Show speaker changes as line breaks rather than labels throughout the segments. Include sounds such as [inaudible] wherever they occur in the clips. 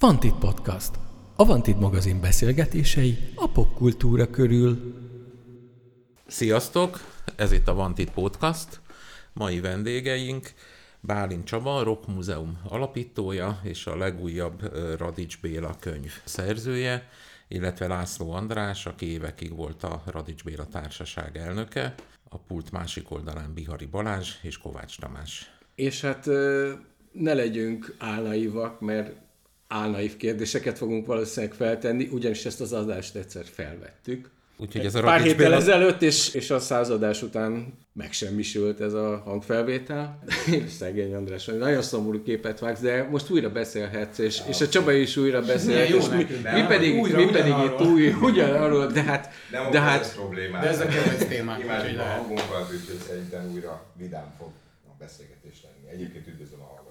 Vantit Podcast. A Vantit magazin beszélgetései a popkultúra körül.
Sziasztok! Ez itt a Vantit Podcast. Mai vendégeink Bálint Csaba, a Rock Múzeum alapítója és a legújabb Radics Béla könyv szerzője, illetve László András, aki évekig volt a Radics Béla Társaság elnöke, a pult másik oldalán Bihari Balázs és Kovács Tamás.
És hát ne legyünk álnaivak, mert álnaív kérdéseket fogunk valószínűleg feltenni, ugyanis ezt az adást egyszer felvettük.
Úgyhogy ez a
Pár héttel Béla... ezelőtt, és, és a századás után megsemmisült ez a hangfelvétel. Szegény András, nagyon szomorú képet vágsz, de most újra beszélhetsz, és, ja, és a Csaba is újra beszélhet, és mi, mi, pedig, újra, mi pedig itt új, ugyanarról, de hát...
Nem
de
hát, ez problémát.
De ez a kedvenc témánk.
Imádjuk a hangunkat, úgyhogy szerintem újra vidám fog a beszélgetés lenni. Egyébként üdvözlöm a hallgatókat.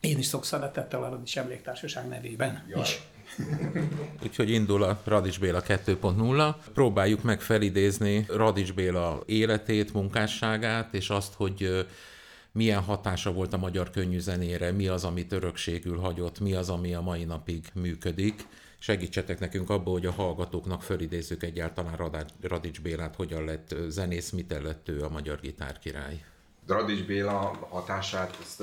Én is sok szeretettel a Radis Emléktársaság nevében Jaj. is. [laughs]
Úgyhogy indul a Radics Béla 2.0. Próbáljuk meg felidézni Radics Béla életét, munkásságát, és azt, hogy milyen hatása volt a magyar könnyűzenére, mi az, amit örökségül hagyott, mi az, ami a mai napig működik. Segítsetek nekünk abból, hogy a hallgatóknak fölidézzük egyáltalán Radics Bélát, hogyan lett zenész, mit lett ő a magyar gitárkirály.
Radics Béla hatását ezt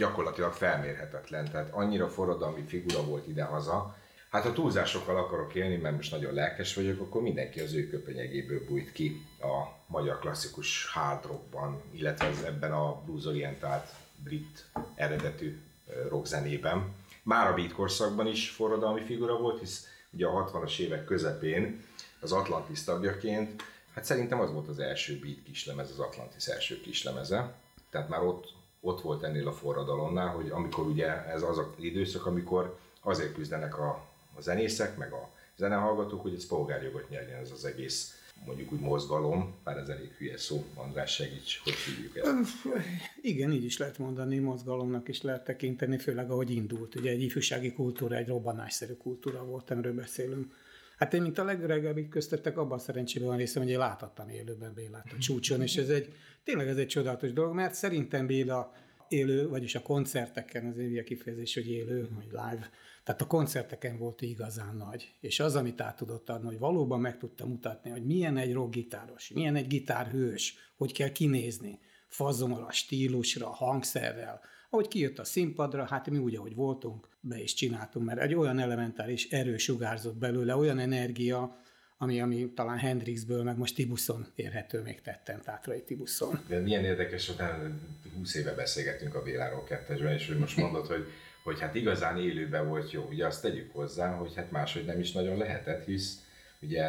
gyakorlatilag felmérhetetlen, tehát annyira forradalmi figura volt idehaza, Hát ha túlzásokkal akarok élni, mert most nagyon lelkes vagyok, akkor mindenki az ő köpenyegéből bújt ki a magyar klasszikus hard rockban, illetve az ebben a blues-orientált brit eredetű rockzenében. Már a beat korszakban is forradalmi figura volt, hisz ugye a 60-as évek közepén az Atlantis tagjaként, hát szerintem az volt az első beat kislemez, az Atlantis első kislemeze. Tehát már ott ott volt ennél a forradalomnál, hogy amikor ugye ez az az időszak, amikor azért küzdenek a, a zenészek, meg a zenehallgatók, hogy ez polgárjogot nyerjen ez az egész mondjuk úgy mozgalom, bár ez elég hülye szó, András segíts, hogy hívjuk ezt?
Igen, így is lehet mondani, mozgalomnak is lehet tekinteni, főleg ahogy indult. Ugye egy ifjúsági kultúra, egy robbanásszerű kultúra volt, amiről beszélünk. Hát én, mint a legöregebb itt köztettek, abban a szerencsében van részem, hogy én láthattam élőben Bélát a csúcson, és ez egy, tényleg ez egy csodálatos dolog, mert szerintem Béla élő, vagyis a koncerteken, az ilyen kifejezés, hogy élő, vagy live, tehát a koncerteken volt igazán nagy. És az, amit át tudott adni, hogy valóban meg tudta mutatni, hogy milyen egy rockgitáros, milyen egy gitárhős, hogy kell kinézni, fazonra, stílusra, hangszerrel, ahogy kijött a színpadra, hát mi úgy, ahogy voltunk, be is csináltunk, mert egy olyan elementális erő sugárzott belőle, olyan energia, ami, ami talán Hendrixből, meg most Tibuszon érhető még tetten, Tátrai Tibuszon.
De milyen érdekes, hogy 20 éve beszélgetünk a Béláról kettesben, és hogy most mondod, hogy, hogy hát igazán élőben volt jó. Ugye azt tegyük hozzá, hogy hát máshogy nem is nagyon lehetett, hisz ugye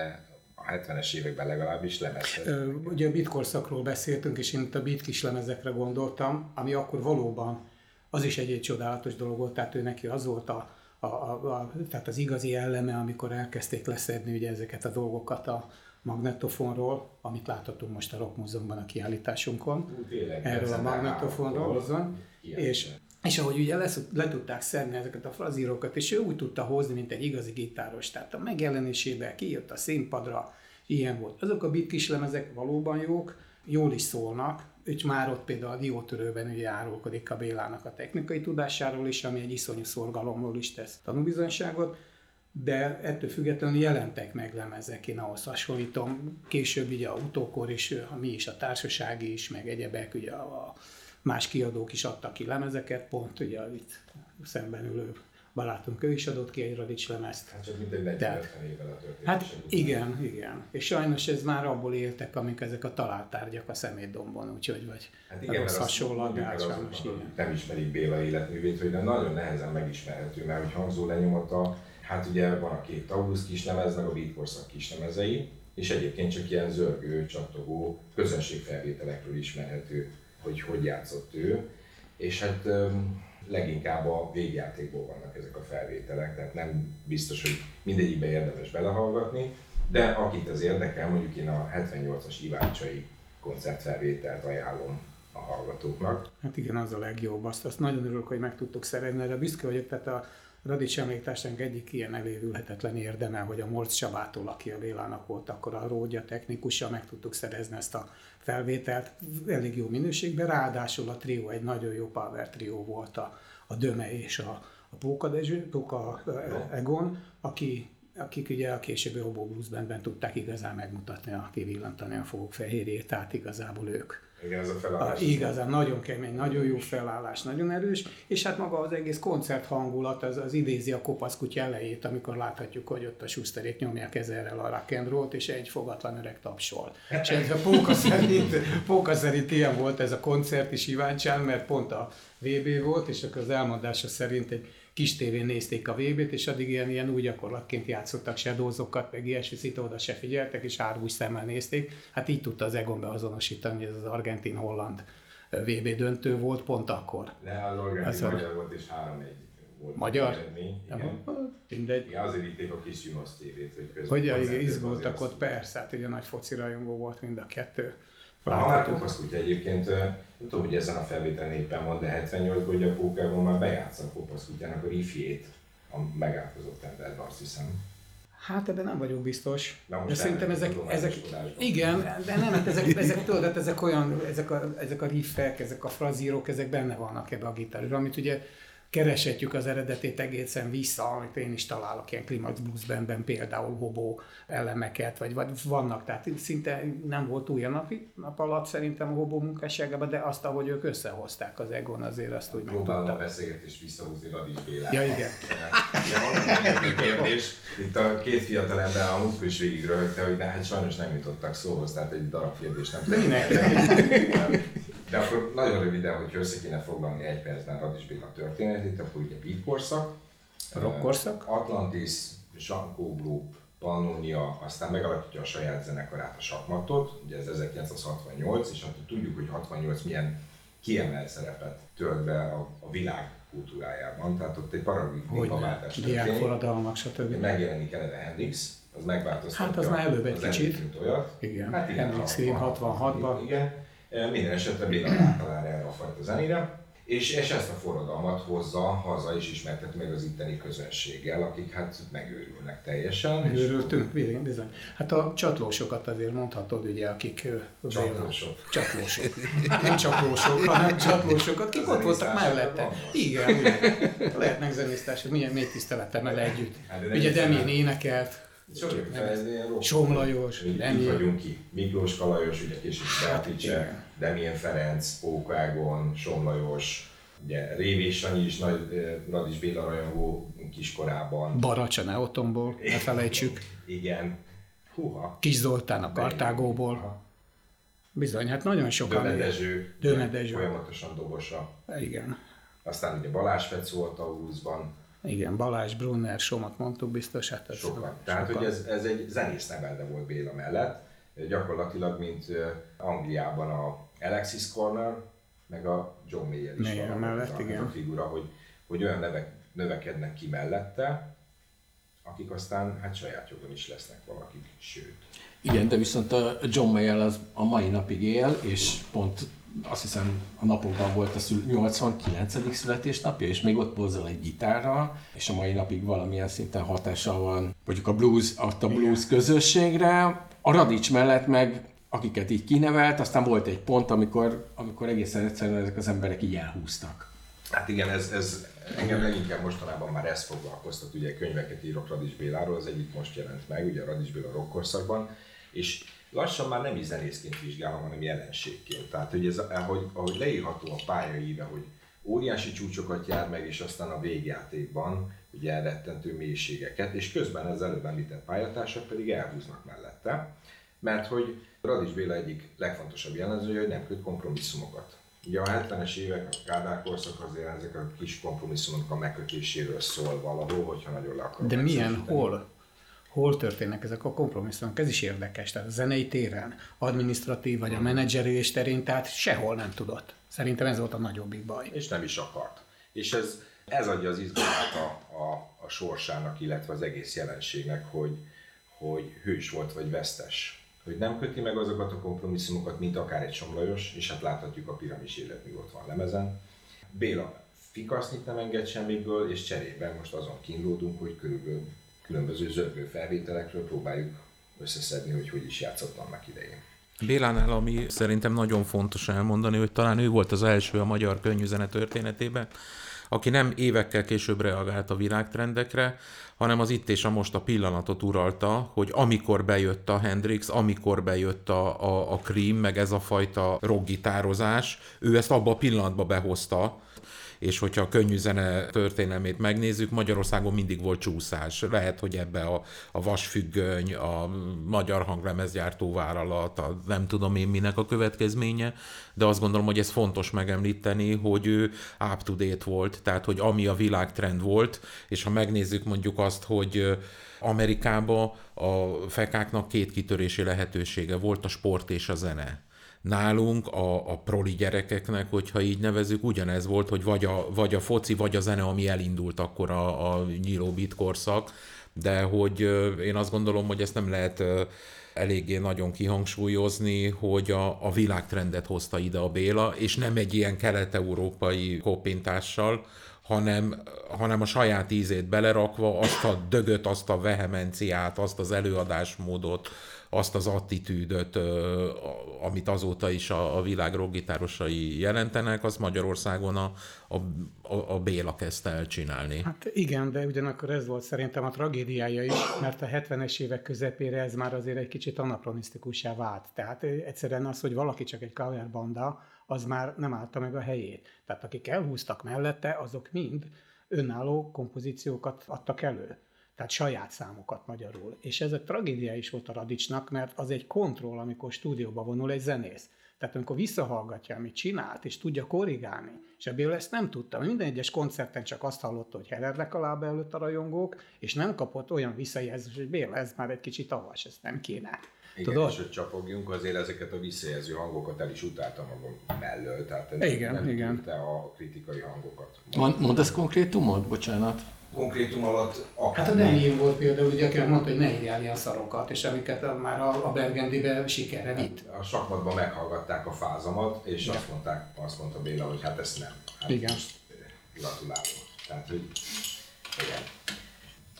a 70-es években legalábbis lemezhet.
Ugye a beat korszakról beszéltünk, és én itt a beat kis lemezekre gondoltam, ami akkor valóban az is egy, egy csodálatos dolog volt, tehát ő neki az volt a, a, a, a, tehát az igazi elleme, amikor elkezdték leszedni ugye ezeket a dolgokat a magnetofonról, amit láthatunk most a Rock Múzeumban a kiállításunkon.
Ú, tényleg,
erről a magnetofonról, bizony. És, és ahogy ugye lesz, le tudták szedni ezeket a frazírokat, és ő úgy tudta hozni, mint egy igazi gitáros. Tehát a megjelenésében kijött a színpadra, ilyen volt. Azok a bit kislemezek valóban jók, jól is szólnak, úgy már ott például a diótörőben ugye árulkodik a Bélának a technikai tudásáról is, ami egy iszonyú szorgalomról is tesz tanúbizonyságot, de ettől függetlenül jelentek meg lemezek, én ahhoz hasonlítom. Később ugye a utókor is, mi is, a társasági is, meg egyebek, ugye a más kiadók is adtak ki lemezeket, pont ugye itt szemben ülő barátunk, ő is adott ki egy radics lemezt.
Hát csak mint egy 40 évvel a történet.
Hát igen, igen. És sajnos ez már abból éltek, amik ezek a találtárgyak a szemétdombon, úgyhogy vagy
hát igen, rossz sajnos, igen. Nem ismerik Béla életművét, hogy nagyon nehezen megismerhető, mert hogy hangzó lenyomata, hát ugye van a két Taurus kislemez, meg a Beatkorszak kislemezei, és egyébként csak ilyen zörgő, csattogó közönségfelvételekről ismerhető, hogy hogy játszott ő. És hát leginkább a végjátékból vannak ezek a felvételek, tehát nem biztos, hogy mindegyikbe érdemes belehallgatni, de akit az érdekel, mondjuk én a 78-as Ivácsai koncertfelvételt ajánlom a hallgatóknak.
Hát igen, az a legjobb. Azt, azt nagyon örülök, hogy meg tudtuk szerezni, de büszke vagyok, tehát a Radics emléktársának egyik ilyen elévülhetetlen érdeme, hogy a Morc Csabától, aki a Lélának volt akkor a ródja technikusa, meg tudtuk szerezni ezt a felvételt elég jó minőségben, ráadásul a trió egy nagyon jó power trió volt a, a Döme és a, a Póka Dezső, Póka Egon, aki akik ugye a későbbi Hobo Blues Bandben tudták igazán megmutatni, a kivillantani a fogok fehérjét, tehát igazából ők.
Igen, ez a felállás.
A, igazán nagyon kemény, nagyon jó felállás, nagyon erős, és hát maga az egész koncert hangulat, az, az idézi a kopaszkutya elejét, amikor láthatjuk, hogy ott a Schusterék nyomják ezerrel a rock és egy fogatlan öreg tapsol. És ez a póka szerint, póka szerint ilyen volt ez a koncert is Iváncsán, mert pont a VB volt, és akkor az elmondása szerint egy kis tévén nézték a VB-t, és addig ilyen, ilyen új gyakorlatként játszottak shadowzokat, meg ilyesmi, szinte oda se figyeltek, és árvús szemmel nézték. Hát így tudta az Egon beazonosítani, hogy ez az argentin-holland VB döntő volt pont akkor.
De az argentin magyar volt, és 3-1 volt.
Magyar? Eredmény. Igen.
Mindegy. Igen, azért vitték a kis Junos TV-t,
hogy közben. Hogy izgultak ott, persze, hát ugye nagy foci rajongó volt mind a kettő.
Ha már kopaszkutya egyébként, nem tudom, hogy ezen a felvételen éppen van, de 78-ban ugye a pókerban már bejátsza a kopaszkutyának a rifjét a megálkozott emberbe, azt hiszem.
Hát ebben nem vagyok biztos. De szerintem ezek, ezek igen, de nem, hát ezek, ezek, [laughs] tudod, hát ezek olyan, ezek a, ezek a riffek, ezek a frazírok, ezek benne vannak ebbe a gitárra, amit ugye kereshetjük az eredetét egészen vissza, amit én is találok ilyen Climax Blues Bandben például hobó elemeket, vagy, vagy vannak, tehát szinte nem volt új a napi, nap alatt szerintem a hobó munkásságában, de azt, ahogy ők összehozták az Egon, azért azt úgy
Próbálom a beszélgetést visszahúzni Radics Bélát.
Ja, igen.
kérdés. Itt a két fiatal ember a múltkor is végig röhögte, hogy de hát sajnos nem jutottak szóhoz, tehát egy darab kérdés nem.
De
de akkor nagyon röviden, hogy össze kéne foglalni egy percben Radics Béla történetét, akkor ugye Beat korszak,
Rock korszak,
Atlantis, Jean Group, Pannonia, aztán megalapítja a saját zenekarát, a Sakmatot, ugye ez 1968, és hát tudjuk, hogy 68 milyen kiemelt szerepet tölt be a, a világ kultúrájában, tehát ott egy paradigmaváltás
történik. forradalmak, stb.
Megjelenik eleve Hendrix, az megváltoztatja
Hát az már előbb egy kicsit.
Olyat.
Igen, hát igen Hendrix 66-ban.
Igen, minden esetre Béla rátalál erre a fajta zenére, és, és ezt a forradalmat hozza haza és ismertet meg az itteni közönséggel, akik hát megőrülnek teljesen.
Megőrültünk, bizony. Hát a csatlósokat azért mondhatod, ugye, akik...
Csatlósok.
Csatlósok. Nem csatlósok, hanem csatlósok, akik ott voltak mellette. Igen, igen. Lehetnek zenésztársak, milyen mély tiszteletem együtt. Hát, ugye Demén énekelt, Som Lajos,
Így vagyunk ki. Miklós Kalajos, ugye később Beatrice, Demien Ferenc, Pókágon, Som Lajos, ugye Révés Sanyi is nagy Radics Béla rajongó kiskorában.
Baracsa Neotomból, ne felejtsük.
Igen. Húha.
Kis Zoltán a Kartágóból. Bizony, hát nagyon sokan.
Dömedezső.
Dömedezső.
Folyamatosan dobosa.
Igen.
Aztán ugye Balázs Fec volt a Húzban.
Igen, Balázs, Brunner, Somat mondtuk biztos. Hát
ez sokan. Tehát, sokan. hogy ez, ez egy zenész nevelde volt Béla mellett. Gyakorlatilag, mint Angliában a Alexis Corner, meg a John Mayer is
Mayer van mellett,
a,
igen.
a figura, hogy, hogy olyan nevek növekednek ki mellette, akik aztán hát saját jogon is lesznek valakik, sőt.
Igen, de viszont a John Mayer az a mai napig él, és pont azt hiszem a napokban volt a 89. születésnapja, és még ott bozzol egy gitárral, és a mai napig valamilyen szinten hatással van mondjuk a blues, a blues közösségre. A Radics mellett meg akiket így kinevelt, aztán volt egy pont, amikor, amikor egészen egyszerűen ezek az emberek így elhúztak.
Hát igen, ez, ez engem leginkább mostanában már ez foglalkoztat, ugye könyveket írok Radics Béláról, az egyik most jelent meg, ugye a Radics Béla rokkorszakban, és lassan már nem is zenészként vizsgálom, hanem jelenségként. Tehát, hogy ez, ahogy, ahogy leírható a pályaíve, hogy óriási csúcsokat jár meg, és aztán a végjátékban ugye rettentő mélységeket, és közben az előbb említett pályatársak pedig elhúznak mellette, mert hogy Radics Béla egyik legfontosabb jellemzője, hogy nem köt kompromisszumokat. Ugye a 70-es évek, a Kádár korszak azért ezek a kis kompromisszumok a megkötéséről szól valahol, hogyha nagyon le akarom
De milyen, hol? Hol történnek ezek a kompromisszumok. Ez is érdekes. Tehát a zenei téren, administratív vagy a menedzserés terén, tehát sehol nem tudott. Szerintem ez volt a nagyobbik baj.
És nem is akart. És ez, ez adja az izgalmat a, a, a sorsának, illetve az egész jelenségnek, hogy, hogy hős volt vagy vesztes. Hogy nem köti meg azokat a kompromisszumokat, mint akár egy Somlajos, és hát láthatjuk a piramis élet, még ott van lemezen. Béla fikasznyit nem enged semmiből, és cserébe most azon kínlódunk, hogy körülbelül különböző zörgő felvételekről próbáljuk összeszedni, hogy hogy is játszott annak idején.
Bélánál, ami szerintem nagyon fontos elmondani, hogy talán ő volt az első a magyar könnyűzene történetében, aki nem évekkel később reagált a világtrendekre, hanem az itt és a most a pillanatot uralta, hogy amikor bejött a Hendrix, amikor bejött a, a, a Cream, meg ez a fajta rockgitározás, ő ezt abba a pillanatba behozta, és hogyha a könnyű zene történelmét megnézzük, Magyarországon mindig volt csúszás. Lehet, hogy ebbe a, a vasfüggöny, a magyar hanglemezgyártó vállalat, a nem tudom én minek a következménye, de azt gondolom, hogy ez fontos megemlíteni, hogy ő up to date volt, tehát hogy ami a világtrend volt, és ha megnézzük mondjuk azt, hogy Amerikában a fekáknak két kitörési lehetősége volt, a sport és a zene nálunk a, a proli gyerekeknek, hogyha így nevezük, ugyanez volt, hogy vagy a, vagy a foci, vagy a zene, ami elindult akkor a, a nyíló bit korszak, de hogy én azt gondolom, hogy ezt nem lehet eléggé nagyon kihangsúlyozni, hogy a, a világtrendet hozta ide a Béla, és nem egy ilyen kelet-európai koppintással, hanem, hanem a saját ízét belerakva, azt a dögöt, azt a vehemenciát, azt az előadásmódot, azt az attitűdöt, amit azóta is a, a világ roggitárosai jelentenek, az Magyarországon a, a, a Béla kezdte el csinálni.
Hát igen, de ugyanakkor ez volt szerintem a tragédiája is, mert a 70-es évek közepére ez már azért egy kicsit anakronisztikussá vált. Tehát egyszerűen az, hogy valaki csak egy cover banda, az már nem állta meg a helyét. Tehát akik elhúztak mellette, azok mind önálló kompozíciókat adtak elő tehát saját számokat magyarul. És ez egy tragédia is volt a Radicsnak, mert az egy kontroll, amikor stúdióba vonul egy zenész. Tehát amikor visszahallgatja, amit csinált, és tudja korrigálni, és ebből ezt nem tudta. Minden egyes koncerten csak azt hallotta, hogy hevernek a lába előtt a rajongók, és nem kapott olyan visszajelzést, hogy Béla, ez már egy kicsit avas, ezt nem kéne.
Igen, Tudod? és hogy csapogjunk, azért ezeket a visszajelző hangokat el is utáltam magam mellől, tehát nem, igen, nem igen. a kritikai hangokat.
Mond, mondasz konkrétumot? Bocsánat
konkrétum alatt
akár... Hát a Daniel volt például, ugye, aki mondta, hogy ne írjál ilyen szarokat, és amiket már a, a Bergendibe sikerre vitt.
Hát a sakmatban meghallgatták a fázamat, és azt mondták, azt mondta Béla, hogy hát ezt nem. Hát
igen.
Gratulálok. Tehát, hogy igen.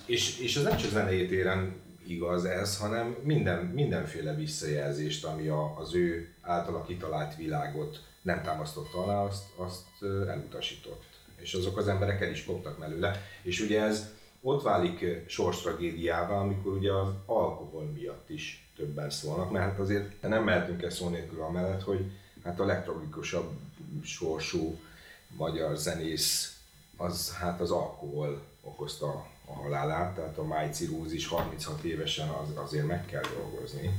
És, és az nem csak zenei téren igaz ez, hanem minden, mindenféle visszajelzést, ami a, az ő általa kitalált világot nem támasztotta alá, azt, azt elutasított és azok az emberek el is koptak mellőle. És ugye ez ott válik sors tragédiává, amikor ugye az alkohol miatt is többen szólnak, mert hát azért nem mehetünk el szó nélkül amellett, hogy hát a legtragikusabb sorsú magyar zenész az hát az alkohol okozta a halálát, tehát a májcirózis 36 évesen az, azért meg kell dolgozni.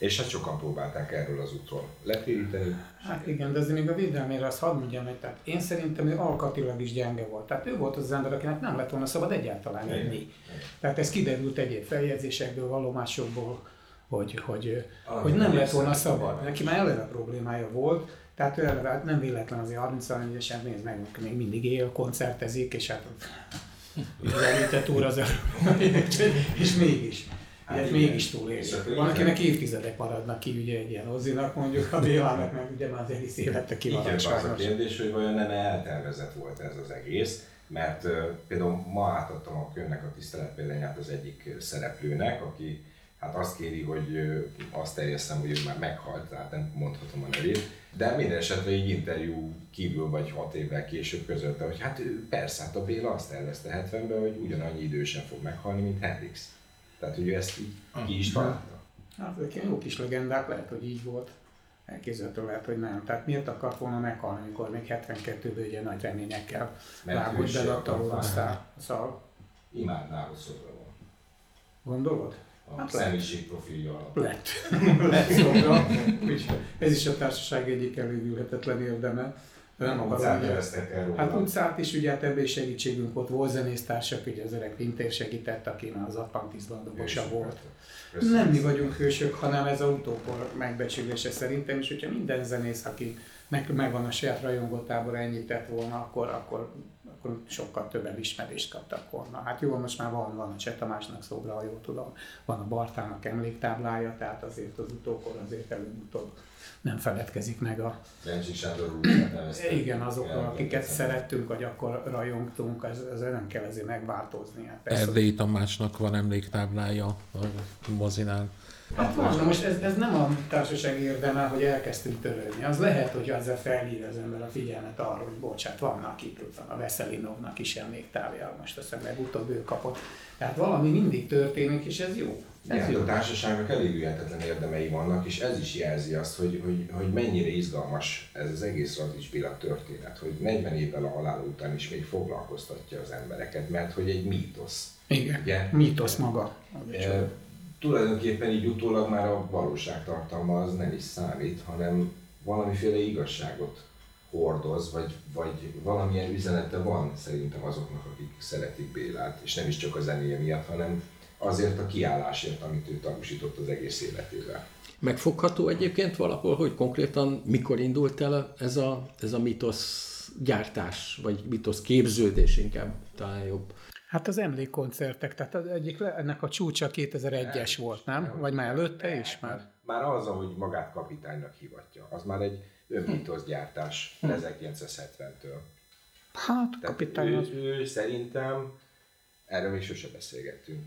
És hát sokan próbálták erről az útról letéríteni.
Hát igen, de azért még a védelmére azt hadd mondjam, hogy tehát én szerintem ő alkatilag is gyenge volt. Tehát ő volt az ember, akinek nem lett volna szabad egyáltalán lenni. Tehát ez kiderült egyéb feljegyzésekből, vallomásokból, hogy, hogy, ah, hogy nem lett volna szabad. Neki már eleve problémája volt, tehát ő eleve hát nem véletlen azért 34-esen nézd meg, még mindig él, koncertezik, és hát [laughs] az úr az és mégis. Hát hát mégis túléli. Van, akinek évtizedek maradnak ki, ugye egy ilyen Ozinak mondjuk, a Bélának meg ugye már az egész élete
kimarad Igen, az a kérdés, hogy vajon nem eltervezett volt ez az egész, mert uh, például ma átadtam a könnek a tiszteletpéldányát az egyik szereplőnek, aki hát azt kéri, hogy uh, azt terjesztem, hogy ő már meghalt, tehát nem mondhatom a nevét, de minden esetre egy interjú kívül vagy hat évvel később közölte, hogy hát persze, hát a Béla azt tervezte 70-ben, hogy ugyanannyi idősen fog meghalni, mint Hendrix. Tehát, hogy ő ezt így ki is találta.
Hát ezek ilyen jó kis legendák, lehet, hogy így volt. Elképzelhető lehet, hogy nem. Tehát miért akart volna meghalni, amikor még 72-ből ugye nagy reményekkel vágott be a talóztál. Szóval...
Imádná, hogy szobra van.
Gondolod?
A hát személyiség profilja alatt.
Lett. lett szobra. ez is a társaság egyik elővülhetetlen érdeme
nem utcát neveztek el róla.
Hát utcát is, ugye hát ebben segítségünk volt, volt zenésztársak, ugye az öreg Pintér segített, aki már az Atlantisban dobosa volt. Köszönöm. Nem mi vagyunk hősök, hanem ez a utókor megbecsülése szerintem, és hogyha minden zenész, aki meg, megvan a saját rajongótábor ennyit tett volna, akkor, akkor, akkor sokkal több elismerést kaptak volna. Hát jó, most már van, van a Cseh Tamásnak szobra, ha jól tudom, van a Bartának emléktáblája, tehát azért az utókor azért előbb-utóbb nem feledkezik meg a...
Bencsik Sándor
Igen, azokról, akiket szerettünk, vagy akkor rajongtunk, ez, ez nem kell ezért megváltozni. Hát
Erdélyi Tamásnak van emléktáblája a mozinál.
Hát van, most ez, ez nem a társaság érdeme, hogy elkezdtünk törődni. Az lehet, hogy azzal felhívja az ember a figyelmet arra, hogy bocsát, vannak itt, ott van a Veszelinovnak is emléktávja, most azt hiszem legutóbb ő kapott. Tehát valami mindig történik, és ez jó.
Igen, a társaságnak elég ühetetlen érdemei vannak, és ez is jelzi azt, hogy, hogy, hogy mennyire izgalmas ez az egész Radics Béla történet, hogy 40 évvel a halál után is még foglalkoztatja az embereket, mert hogy egy mítosz.
Igen,
Ugye?
mítosz maga.
E, tulajdonképpen így utólag már a valóságtartalma az nem is számít, hanem valamiféle igazságot hordoz, vagy, vagy valamilyen üzenete van szerintem azoknak, akik szeretik Bélát, és nem is csak a zenéje miatt, hanem azért a kiállásért, amit ő tanúsított az egész életével.
Megfogható egyébként valahol, hogy konkrétan mikor indult el ez a, ez a mitosz gyártás, vagy mitosz képződés inkább talán jobb.
Hát az emlékkoncertek, tehát az egyik, ennek a csúcsa 2001-es volt, nem? Vagy már előtte is már?
Már az, hogy magát kapitánynak hivatja, az már egy önmitoszgyártás 1970-től.
Hát,
Tehát
kapitány az...
ő, ő szerintem, erről még sose beszélgettünk,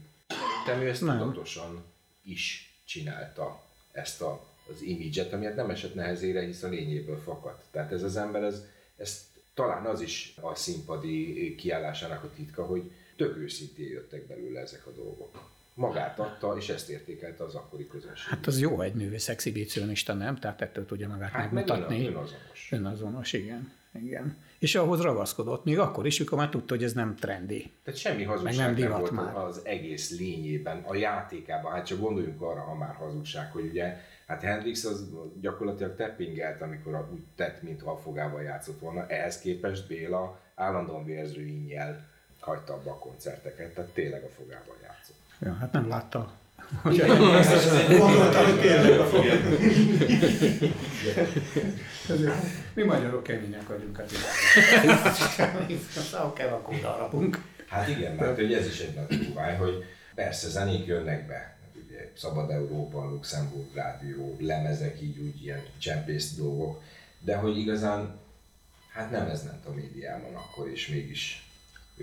szerintem ő ezt
Nem.
tudatosan is csinálta ezt a, az imidzset, amiért nem esett nehezére, hisz a lényéből fakadt. Tehát ez az ember, ez, ez talán az is a színpadi kiállásának a titka, hogy tök őszintén jöttek belőle ezek a dolgok. Magát adta, és ezt értékelte az akkori közönség.
Hát az jó egy művész exhibicionista, nem? Tehát ettől tudja magát
hát meg
megmutatni.
ön, önazonos.
Önazonos, igen. Igen. És ahhoz ragaszkodott, még akkor is, amikor már tudta, hogy ez nem trendi.
Tehát semmi
Meg
hazugság
nem
nem, volt
már.
az egész lényében, a játékában. Hát csak gondoljunk arra, ha már hazugság, hogy ugye, hát Hendrix az gyakorlatilag teppingelt, amikor a- úgy tett, mint alfogával játszott volna. Ehhez képest Béla állandóan vérző innyel hagyta abba a koncerteket, tehát tényleg a fogával játszott.
Ja, hát nem látta.
Gondoltam, hogy tényleg a fogja.
Ezért Mi magyarok kemények vagyunk azért. Szóval kell a kóda alapunk.
Hát igen, mert hogy ez is egy nagy próbály, hogy persze zenék jönnek be, ugye Szabad Európa, Luxemburg Rádió, lemezek így úgy ilyen csempész dolgok, de hogy igazán, hát nem ez ment a médiában akkor, és mégis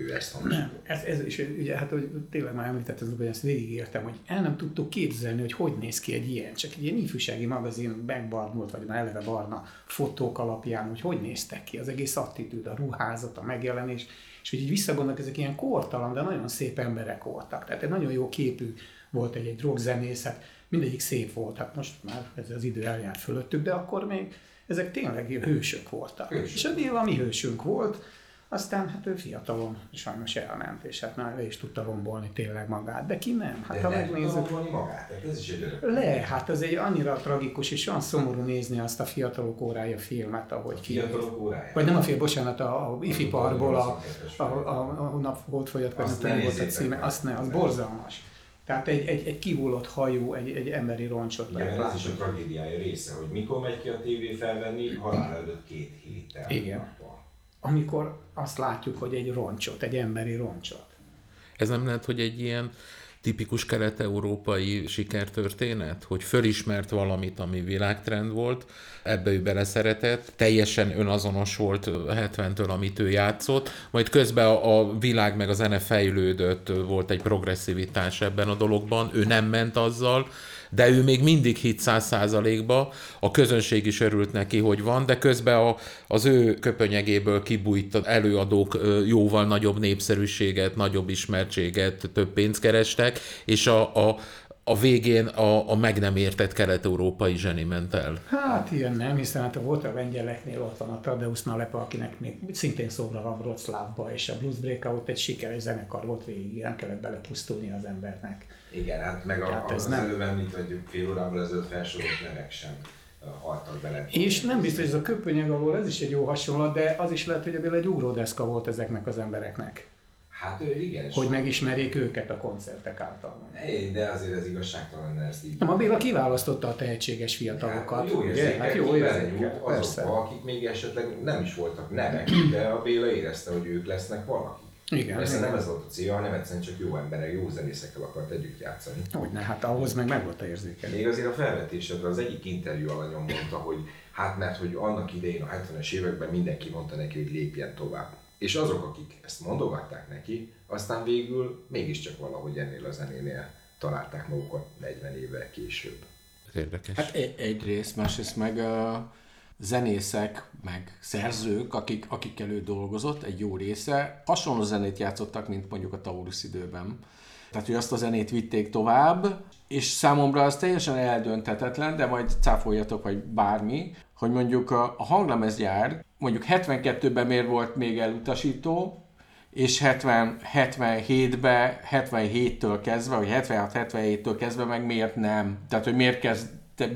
ő ezt.
Ez, ez is, ugye, hát hogy tényleg már említettem, hogy ezt végigértem, hogy el nem tudtuk képzelni, hogy hogy néz ki egy ilyen, csak egy ilyen ifjúsági magazin megbarnult, vagy már eleve barna fotók alapján, hogy hogy néztek ki, az egész attitűd, a ruházat, a megjelenés, és hogy így visszagondolok, ezek ilyen kortalan, de nagyon szép emberek voltak. Tehát egy nagyon jó képű volt egy, egy rockzenész, hát mindegyik szép volt, hát most már ez az idő eljárt fölöttük, de akkor még ezek tényleg hősök voltak.
Hősök.
És a Béla mi hősünk volt, aztán hát ő fiatalon sajnos elment, és hát már le is tudta rombolni tényleg magát. De ki nem? Hát
De
ha megnézzük,
magát, tehát ez is egy
le, hát az egy annyira tragikus, és olyan szomorú nézni azt a fiatalok órája filmet, ahogy ki.
Fiatalok óráját.
Vagy nem a film, bocsánat, a, a ifi parkból a, a,
82-es
a, a, a nap volt folyat, vagy
Azt
nem volt a címe, azt ne, az borzalmas. Tehát egy, egy, egy kihullott hajú, egy, egy emberi roncsot
Igen,
lehet
ez is a tragédiája része, hogy mikor megy ki a tévé felvenni, halál előtt két héttel.
Igen.
nappal.
Amikor azt látjuk, hogy egy roncsot, egy emberi roncsot.
Ez nem lehet, hogy egy ilyen tipikus kelet-európai sikertörténet, hogy fölismert valamit, ami világtrend volt, ebbe ő beleszeretett, teljesen önazonos volt 70-től, amit ő játszott, majd közben a, világ meg a zene fejlődött, volt egy progresszivitás ebben a dologban, ő nem ment azzal, de ő még mindig hit száz százalékba, a közönség is örült neki, hogy van, de közben a, az ő köpönyegéből kibújt előadók jóval nagyobb népszerűséget, nagyobb ismertséget, több pénzt kerestek, és a, a, a végén a, a meg nem értett kelet-európai zseni ment el.
Hát ilyen nem, hiszen hát volt a lengyeleknél, ott van a Tadeusz Nalepa, akinek még szintén szóra van Wroclawba, és a Blues Breakout egy sikeres zenekar volt végig, nem kellett belepusztulni az embernek.
Igen, hát meg a,
Hát ez
az
nem.
előbb említ, hogy fél órával ezelőtt felsorolt nevek sem haltak bele.
És nem biztos, hogy ez a köpönyeg alól, ez is egy jó hasonlat, de az is lehet, hogy ebből egy ugródeszka volt ezeknek az embereknek,
Hát ő igen,
hogy megismerjék őket a koncertek által.
Hey, de azért ez igazságtalan, mert ezt így...
Nem, a Béla kiválasztotta a tehetséges fiatalokat.
Hát, jó
ugye?
érzéket,
Hát jó érzéket, persze.
azokba, akik még esetleg nem is voltak nevek, de a Béla érezte, hogy ők lesznek valaki.
Igen,
Persze nem ez volt a célja, hanem egyszerűen csak jó emberek, jó zenészekkel akart együtt játszani.
Hogyne, hát ahhoz meg meg volt a érzéke.
Még azért a felvetésedre az egyik interjú alanyom mondta, hogy hát mert hogy annak idején a 70-es években mindenki mondta neki, hogy lépjen tovább. És azok, akik ezt mondogatták neki, aztán végül mégiscsak valahogy ennél a zenénél találták magukat 40 évvel később.
Érdekes.
Hát egy, egyrészt, másrészt meg a zenészek, meg szerzők, akik, akikkel ő dolgozott, egy jó része, hasonló zenét játszottak, mint mondjuk a Taurus időben. Tehát, hogy azt a zenét vitték tovább, és számomra az teljesen eldönthetetlen, de majd cáfoljatok, vagy bármi, hogy mondjuk a, a hanglemezgyár mondjuk 72-ben miért volt még elutasító, és 70, 77-ben, 77-től kezdve, vagy 76-77-től kezdve meg miért nem? Tehát, hogy miért kezd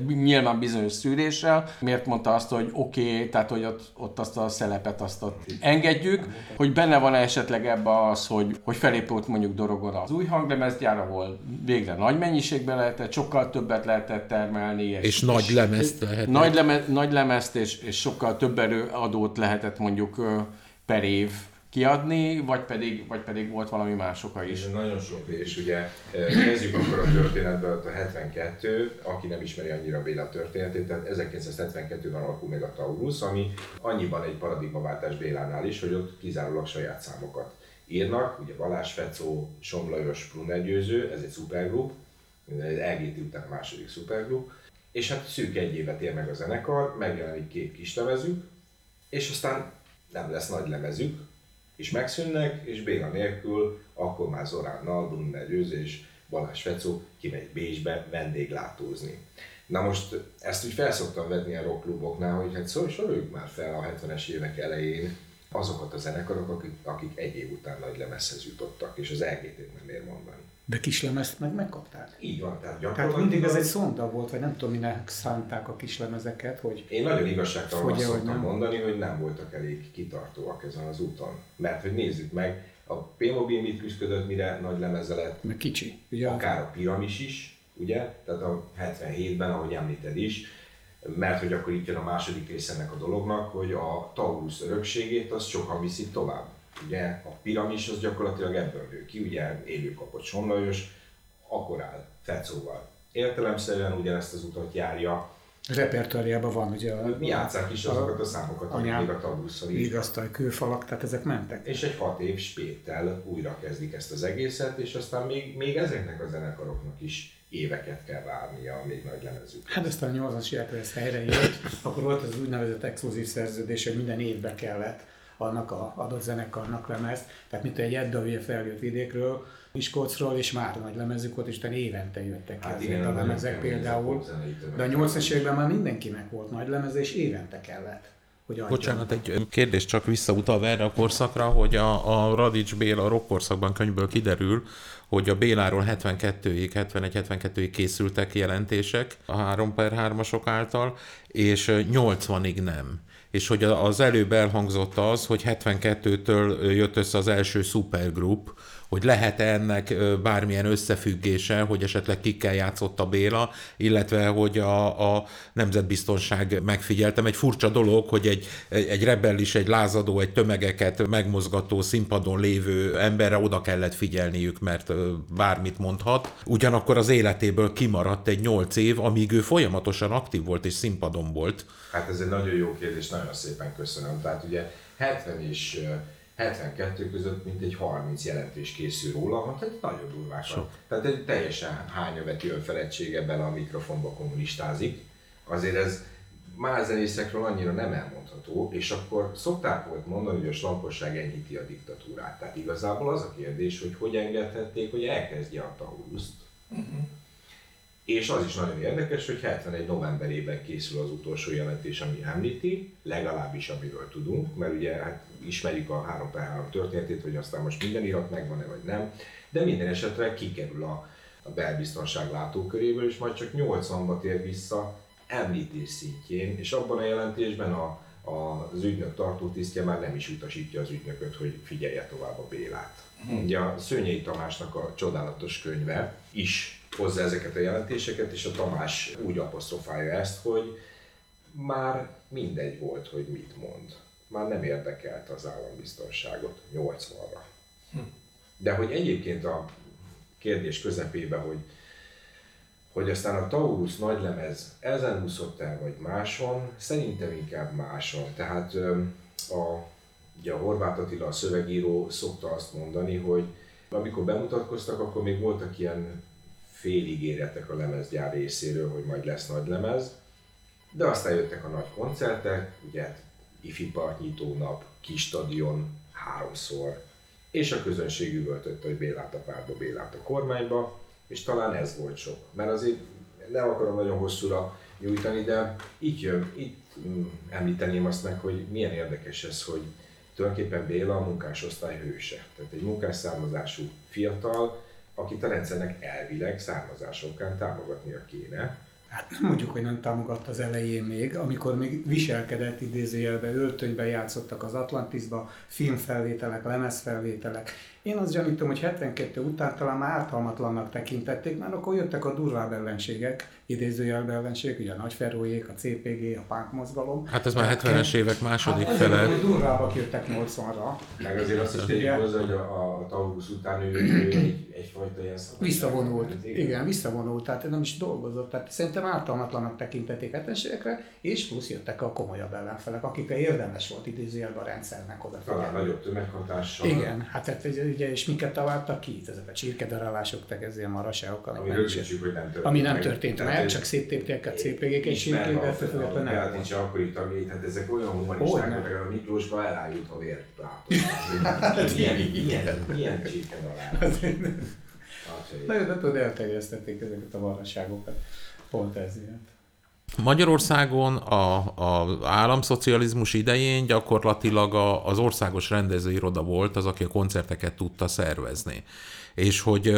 nyilván bizonyos szűréssel, miért mondta azt, hogy oké, okay, tehát hogy ott, ott azt a szelepet azt ott engedjük, hogy benne van esetleg ebbe az, hogy, hogy felépült mondjuk Dorogon az új hanglemezgyár, ahol végre nagy mennyiségben lehetett, sokkal többet lehetett termelni.
És, és nagy lemezt lehetett.
Nagy, leme, nagy lemezt és, és sokkal több erőadót lehetett mondjuk per év kiadni, vagy pedig, vagy pedig volt valami más oka is.
Ez nagyon sok, és ugye kezdjük akkor a történetben, a 72, aki nem ismeri annyira Béla történetét, tehát 1972-ben alakul meg a Taurus, ami annyiban egy paradigmaváltás Bélánál is, hogy ott kizárólag saját számokat írnak, ugye Balázs Fecó, Somlajos, Brunner Győző, ez egy szupergrup, LGT után a második szupergrup, és hát szűk egy évet ér meg a zenekar, megjelenik két kis lemezük, és aztán nem lesz nagy lemezük, és megszűnnek, és Béla nélkül akkor már Zoránnal, Brunner Győző és Balázs Fecó kimegy Bécsbe vendéglátózni. Na most ezt úgy felszoktam vetni a rockkluboknál, hogy hát szó, soroljuk már fel a 70-es évek elején azokat a zenekarok, akik, akik egy év után nagy lemezhez jutottak, és az LGT-t nem ér mondani.
De kislemezt meg megkapták.
Így van, tehát
Tehát mindig ez egy szonda volt, vagy nem tudom, minek szánták a kislemezeket, hogy...
Én nagyon igazságtalan azt szoktam
nem.
mondani, hogy nem voltak elég kitartóak ezen az úton. Mert hogy nézzük meg, a P-Mobil mit küzdött, mire nagy lemeze lett,
Meg kicsi. Ugye
akár a piramis is, ugye? Tehát a 77-ben, ahogy említed is, mert hogy akkor itt jön a második része ennek a dolognak, hogy a Taurus örökségét azt sokan viszik tovább. Ugye a piramis az gyakorlatilag ebből nő ki, ugye élő kapott Somlajos, akkor áll Fecóval. Értelemszerűen ugyanezt az utat járja,
repertoárjában van ugye a
mi játszák is azokat a számokat, amik még a Taurusról így
vigasztal, kőfalak, tehát ezek mentek.
és egy hat év spéttel újra kezdik ezt az egészet, és aztán még, még ezeknek a zenekaroknak is éveket kell várnia, még nagy lemezük.
Hát aztán a 80-as években ez helyre jött, akkor volt az úgynevezett exkluzív szerződés, hogy minden évbe kellett annak a adott zenekarnak lemez. Tehát mint egy Edda ugye feljött vidékről, Miskolcról, és már nagy lemezük volt, és utána évente jöttek ki
Hát igen,
a lemezek például. De a 80-as években már mindenkinek volt nagy lemeze, és évente kellett, hogy adjon.
Bocsánat, egy kérdés csak visszautalva erre a korszakra, hogy a, a Radics Béla a rock korszakban könyvből kiderül, hogy a Béláról 72-ig, 71-72-ig készültek jelentések a 3 per 3-asok által, és 80-ig nem. És hogy az előbb elhangzott az, hogy 72-től jött össze az első supergroup, hogy lehet-e ennek bármilyen összefüggése, hogy esetleg kikkel játszott a Béla, illetve hogy a, a nemzetbiztonság megfigyeltem. Egy furcsa dolog, hogy egy, egy, rebellis, egy lázadó, egy tömegeket megmozgató színpadon lévő emberre oda kellett figyelniük, mert bármit mondhat. Ugyanakkor az életéből kimaradt egy nyolc év, amíg ő folyamatosan aktív volt és színpadon volt.
Hát ez egy nagyon jó kérdés, nagyon szépen köszönöm. Tehát ugye 70 és ö, 72 között mintegy 30 jelentés készül róla, hát egy nagyon durvákat. Tehát egy teljesen hányaveti önfeledtsége bele a mikrofonba kommunistázik. Azért ez más zenészekről annyira nem elmondható, és akkor szokták volt mondani, hogy a slankosság enyhíti a diktatúrát. Tehát igazából az a kérdés, hogy hogy engedhették, hogy elkezdje a Tauruszt. És az is nagyon érdekes, hogy 71 novemberében készül az utolsó jelentés, ami említi, legalábbis amiről tudunk, mert ugye hát ismerjük a 3 per 3 történetét, hogy aztán most minden irat megvan-e vagy nem, de minden esetre kikerül a, a belbiztonság látóköréből, és majd csak 80-ba tér vissza említés szintjén, és abban a jelentésben a, a, az ügynök tartótisztje már nem is utasítja az ügynököt, hogy figyelje tovább a Bélát. Ugye a Szőnyei Tamásnak a csodálatos könyve is hozza ezeket a jelentéseket, és a Tamás úgy apostrofálja ezt, hogy már mindegy volt, hogy mit mond. Már nem érdekelte az állambiztonságot 80-ra. De hogy egyébként a kérdés közepébe, hogy, hogy aztán a Taurus nagylemez ezen úszott el, vagy máson, szerintem inkább máson. Tehát a, ugye a Horváth Attila, a szövegíró szokta azt mondani, hogy amikor bemutatkoztak, akkor még voltak ilyen féligéretek a lemezgyár részéről, hogy majd lesz nagy lemez, de aztán jöttek a nagy koncertek, ugye ifi partnyitó nap, kis stadion háromszor, és a közönség üvöltötte, hogy Bélát a pártba, Bélát a kormányba, és talán ez volt sok. Mert azért nem akarom nagyon hosszúra nyújtani, de itt jön, itt mm, említeném azt meg, hogy milyen érdekes ez, hogy tulajdonképpen Béla a munkásosztály hőse. Tehát egy munkás származású fiatal, akit a rendszernek elvileg származásokán támogatnia kéne,
Hát nem mondjuk, hogy nem támogatta az elején még, amikor még viselkedett idézőjelbe, öltönyben játszottak az Atlantisba, filmfelvételek, lemezfelvételek. Én azt gyanítom, hogy 72 után talán már ártalmatlannak tekintették, mert akkor jöttek a durvább ellenségek, idézőjelbe ellenségek, ugye a Nagyferróék, a CPG, a punk mozgalom.
Hát ez már 70-es évek második
hát
fele.
Azért, durvábbak jöttek 80-ra.
Meg azért azt is tegyük hozzá, hogy a, a Taurus után ő, ő egy, egyfajta ilyen szabadság.
Visszavonult. Igen, visszavonult, tehát nem is dolgozott. Tehát szerintem ártalmatlanak tekintették etlenségekre, és plusz jöttek a komolyabb ellenfelek, akikre érdemes volt idézőjelben a rendszernek odafigyelni.
Talán nagyobb tömeghatással.
Igen, hát, hát ugye, és miket találtak ki? Ezek a csirkedarálások, meg ez ilyen maraságok,
Ami
nem,
rögzítsük, hogy nem történt
ami nem
meg.
történt meg,
ez-
csak széttépték a CPG-k, és függetlenül
a
nem volt.
nincs akkori tagjai, tehát ezek olyan humanisták, hogy a Miklósba elájult a vért milyen, milyen csíken alá.
Nagyon nem tudod, elterjesztették ezeket a marhaságokat. Pont ezért.
Magyarországon a, a államszocializmus idején gyakorlatilag a, az országos rendezőiroda volt az, aki a koncerteket tudta szervezni. És hogy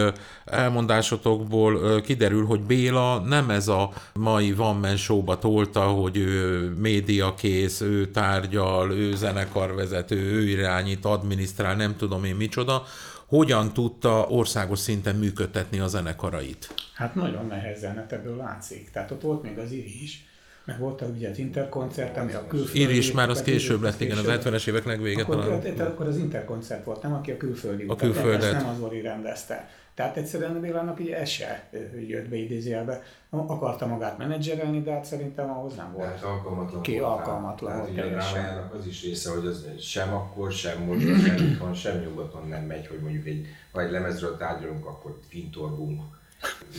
elmondásotokból kiderül, hogy Béla nem ez a mai Van Man Show-ba tolta, hogy ő médiakész, ő tárgyal, ő zenekarvezető, ő irányít, adminisztrál, nem tudom én micsoda, hogyan tudta országos szinten működtetni a zenekarait.
Hát nagyon nehezen, hát ebből látszik. Tehát ott volt még az IRI is, meg volt ugye az interkoncert, ami a külföldi...
Iris már az később lett, igen, az
később.
70-es évek legvége
Akkor,
talán.
tehát akkor az interkoncert volt, nem aki a külföldi.
A külföldet.
Nem az Zoli rendezte. Tehát egyszerűen Bélának ugye ez se jött be idézőjelbe. Akarta magát menedzserelni, de hát szerintem ahhoz nem volt.
Hát alkalmatlan
Ki
volt
alkalmatlan
Tehát
volt
drámájának az is része, hogy az sem akkor, sem most, sem itthon, sem nyugaton nem megy, hogy mondjuk egy, ha egy lemezről tárgyalunk, akkor fintorgunk,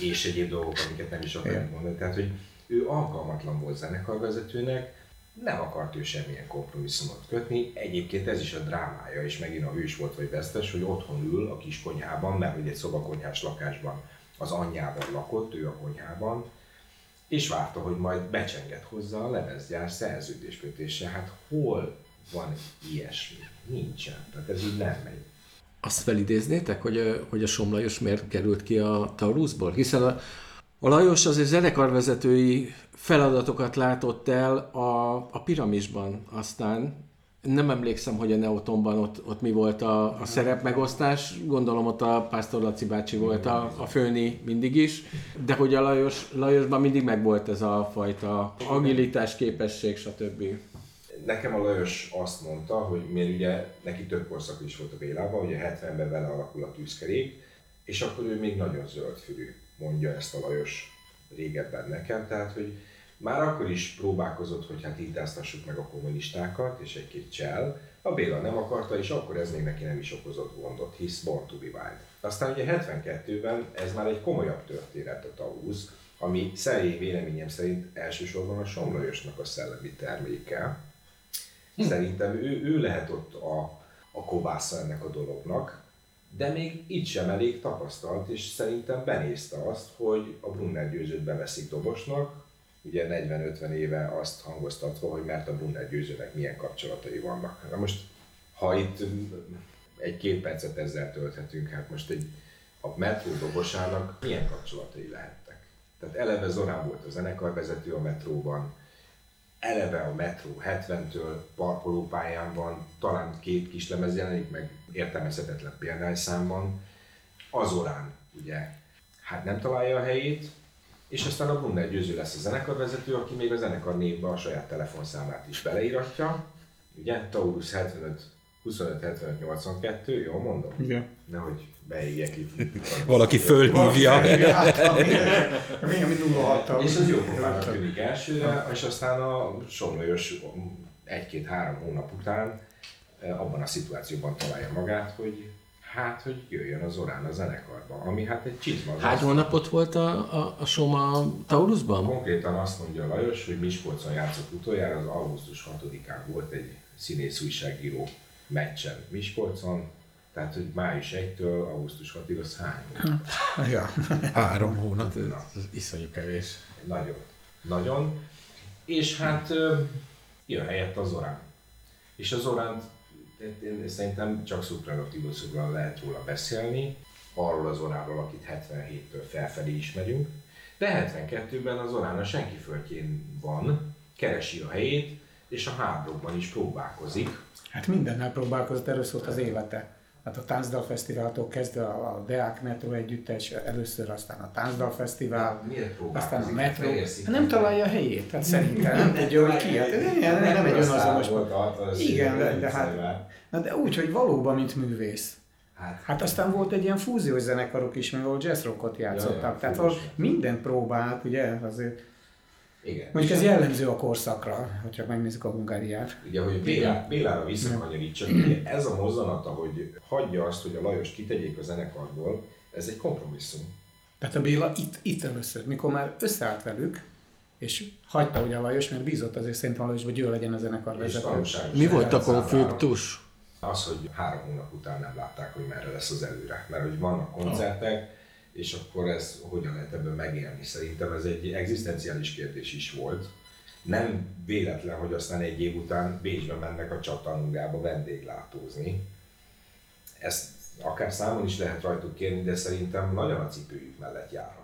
és egyéb dolgok, amiket nem is akarunk mondani. Tehát, hogy ő alkalmatlan volt zenekarvezetőnek, nem akart ő semmilyen kompromisszumot kötni. Egyébként ez is a drámája, és megint a hős volt vagy vesztes, hogy otthon ül a kis konyhában, mert hogy egy szobakonyhás lakásban az anyjával lakott, ő a konyhában, és várta, hogy majd becsenget hozzá a lemezgyár szerződéskötése. Hát hol van ilyesmi? Nincsen. Tehát ez így nem megy.
Azt felidéznétek, hogy, hogy a Somlajos miért került ki a Taurusból? Hiszen a, a Lajos azért zenekarvezetői feladatokat látott el a, a piramisban, aztán nem emlékszem, hogy a Neotonban ott, ott mi volt a, a szerepmegosztás, gondolom ott a Pásztor Laci bácsi volt a, a főni mindig is, de hogy a Lajos, Lajosban mindig megvolt ez a fajta agilitás, képesség, stb.
Nekem a Lajos azt mondta, hogy miért ugye neki több korszak is volt a Bélában, ugye 70-ben vele alakul a tűzkerék, és akkor ő még nagyon zöldfülű, mondja ezt a Lajos régebben nekem, tehát hogy már akkor is próbálkozott, hogy hát intáztassuk meg a kommunistákat, és egy-két csel. A Béla nem akarta, és akkor ez még neki nem is okozott gondot, hisz Born to be Wild. Aztán ugye 72-ben ez már egy komolyabb történet a Taurus, ami személyi véleményem szerint elsősorban a Somlajosnak a szellemi terméke. Szerintem ő, ő lehet ott a, a kovásza ennek a dolognak, de még itt sem elég tapasztalt, és szerintem benézte azt, hogy a Brunner győzőt beveszik dobosnak, ugye 40-50 éve azt hangoztatva, hogy mert a Brunner győzőnek milyen kapcsolatai vannak. Na most, ha itt egy-két percet ezzel tölthetünk, hát most egy a metró dobosának milyen kapcsolatai lehettek? Tehát eleve Zorán volt a zenekarvezető a metróban, eleve a metró 70-től parkolópályán van, talán két kis lemez jelenik meg értelmezhetetlen példányszámban. Azorán ugye hát nem találja a helyét, és aztán a Brunner győző lesz a zenekarvezető, aki még a zenekar névbe a saját telefonszámát is beleíratja. Ugye, Taurus 75 25 75 82, jól mondom?
Igen.
Nehogy beégjek itt. [laughs]
Valaki fölhívja.
Mi, ami 06
És az jó pofának tűnik elsőre, és aztán a Somlajos egy-két-három hónap után eh, abban a szituációban találja magát, hogy Hát, hogy jöjjön az Orán a zenekarba, ami hát egy csizma.
Hány hónapot volt a, a, a Soma Taurusban?
Konkrétan azt mondja Lajos, hogy Miskolcon játszott utoljára, az augusztus 6-án volt egy színész újságíró meccsen Miskolcon, tehát, hogy május 1-től augusztus 6-ig az hány?
Ja.
Három hónap.
Ez iszonyú kevés.
Nagyon. Nagyon. És hát jön helyett az Orán. És az Oránt én szerintem csak szupranatívuszokban lehet róla beszélni, arról az Oránról, akit 77-től felfelé ismerünk, de 72-ben az Orán a senki földjén van, keresi a helyét, és a háborúban is próbálkozik.
Hát mindennel próbálkozott, erről szólt az élete. Hát a Táncdal Fesztiváltól kezdve a Deák Metro együttes, először aztán a Táncdal Fesztivál,
Miért
aztán a
próbálkozik?
Metro.
Fehér-szikra-
Nem találja a helyét, hát szerintem nem tudja, hogy ki. Hát, nem, nem, nem egy önazonos. Igen, de,
egy
de hát, na de úgy, hogy valóban, mint művész.
Hát,
Hát aztán volt egy ilyen fúziós zenekarok is, mert ahol jazzrockot játszottak. Tehát ahol mindent próbált, ugye, azért.
Igen.
Mondjuk ez jellemző a korszakra, ha csak megnézzük a Hungáriát.
Ugye, hogy Bélá, Bélára visszakanyarítsak, ugye ez a mozzanata, hogy hagyja azt, hogy a Lajos kitegyék a zenekarból, ez egy kompromisszum.
Tehát a Béla itt, itt először, mikor már összeállt velük, és hagyta ugye a Lajos, mert bízott azért szerintem a Lajos, hogy ő legyen a zenekar vezető.
Mi volt a konfliktus?
Az, hogy három hónap után nem látták, hogy merre lesz az előre. Mert hogy vannak koncertek, és akkor ez hogyan lehet ebből megélni. Szerintem ez egy egzisztenciális kérdés is volt. Nem véletlen, hogy aztán egy év után Bécsbe mennek a csatanungába vendéglátózni. Ezt akár számon is lehet rajtuk kérni, de szerintem nagyon a cipőjük mellett járhattak.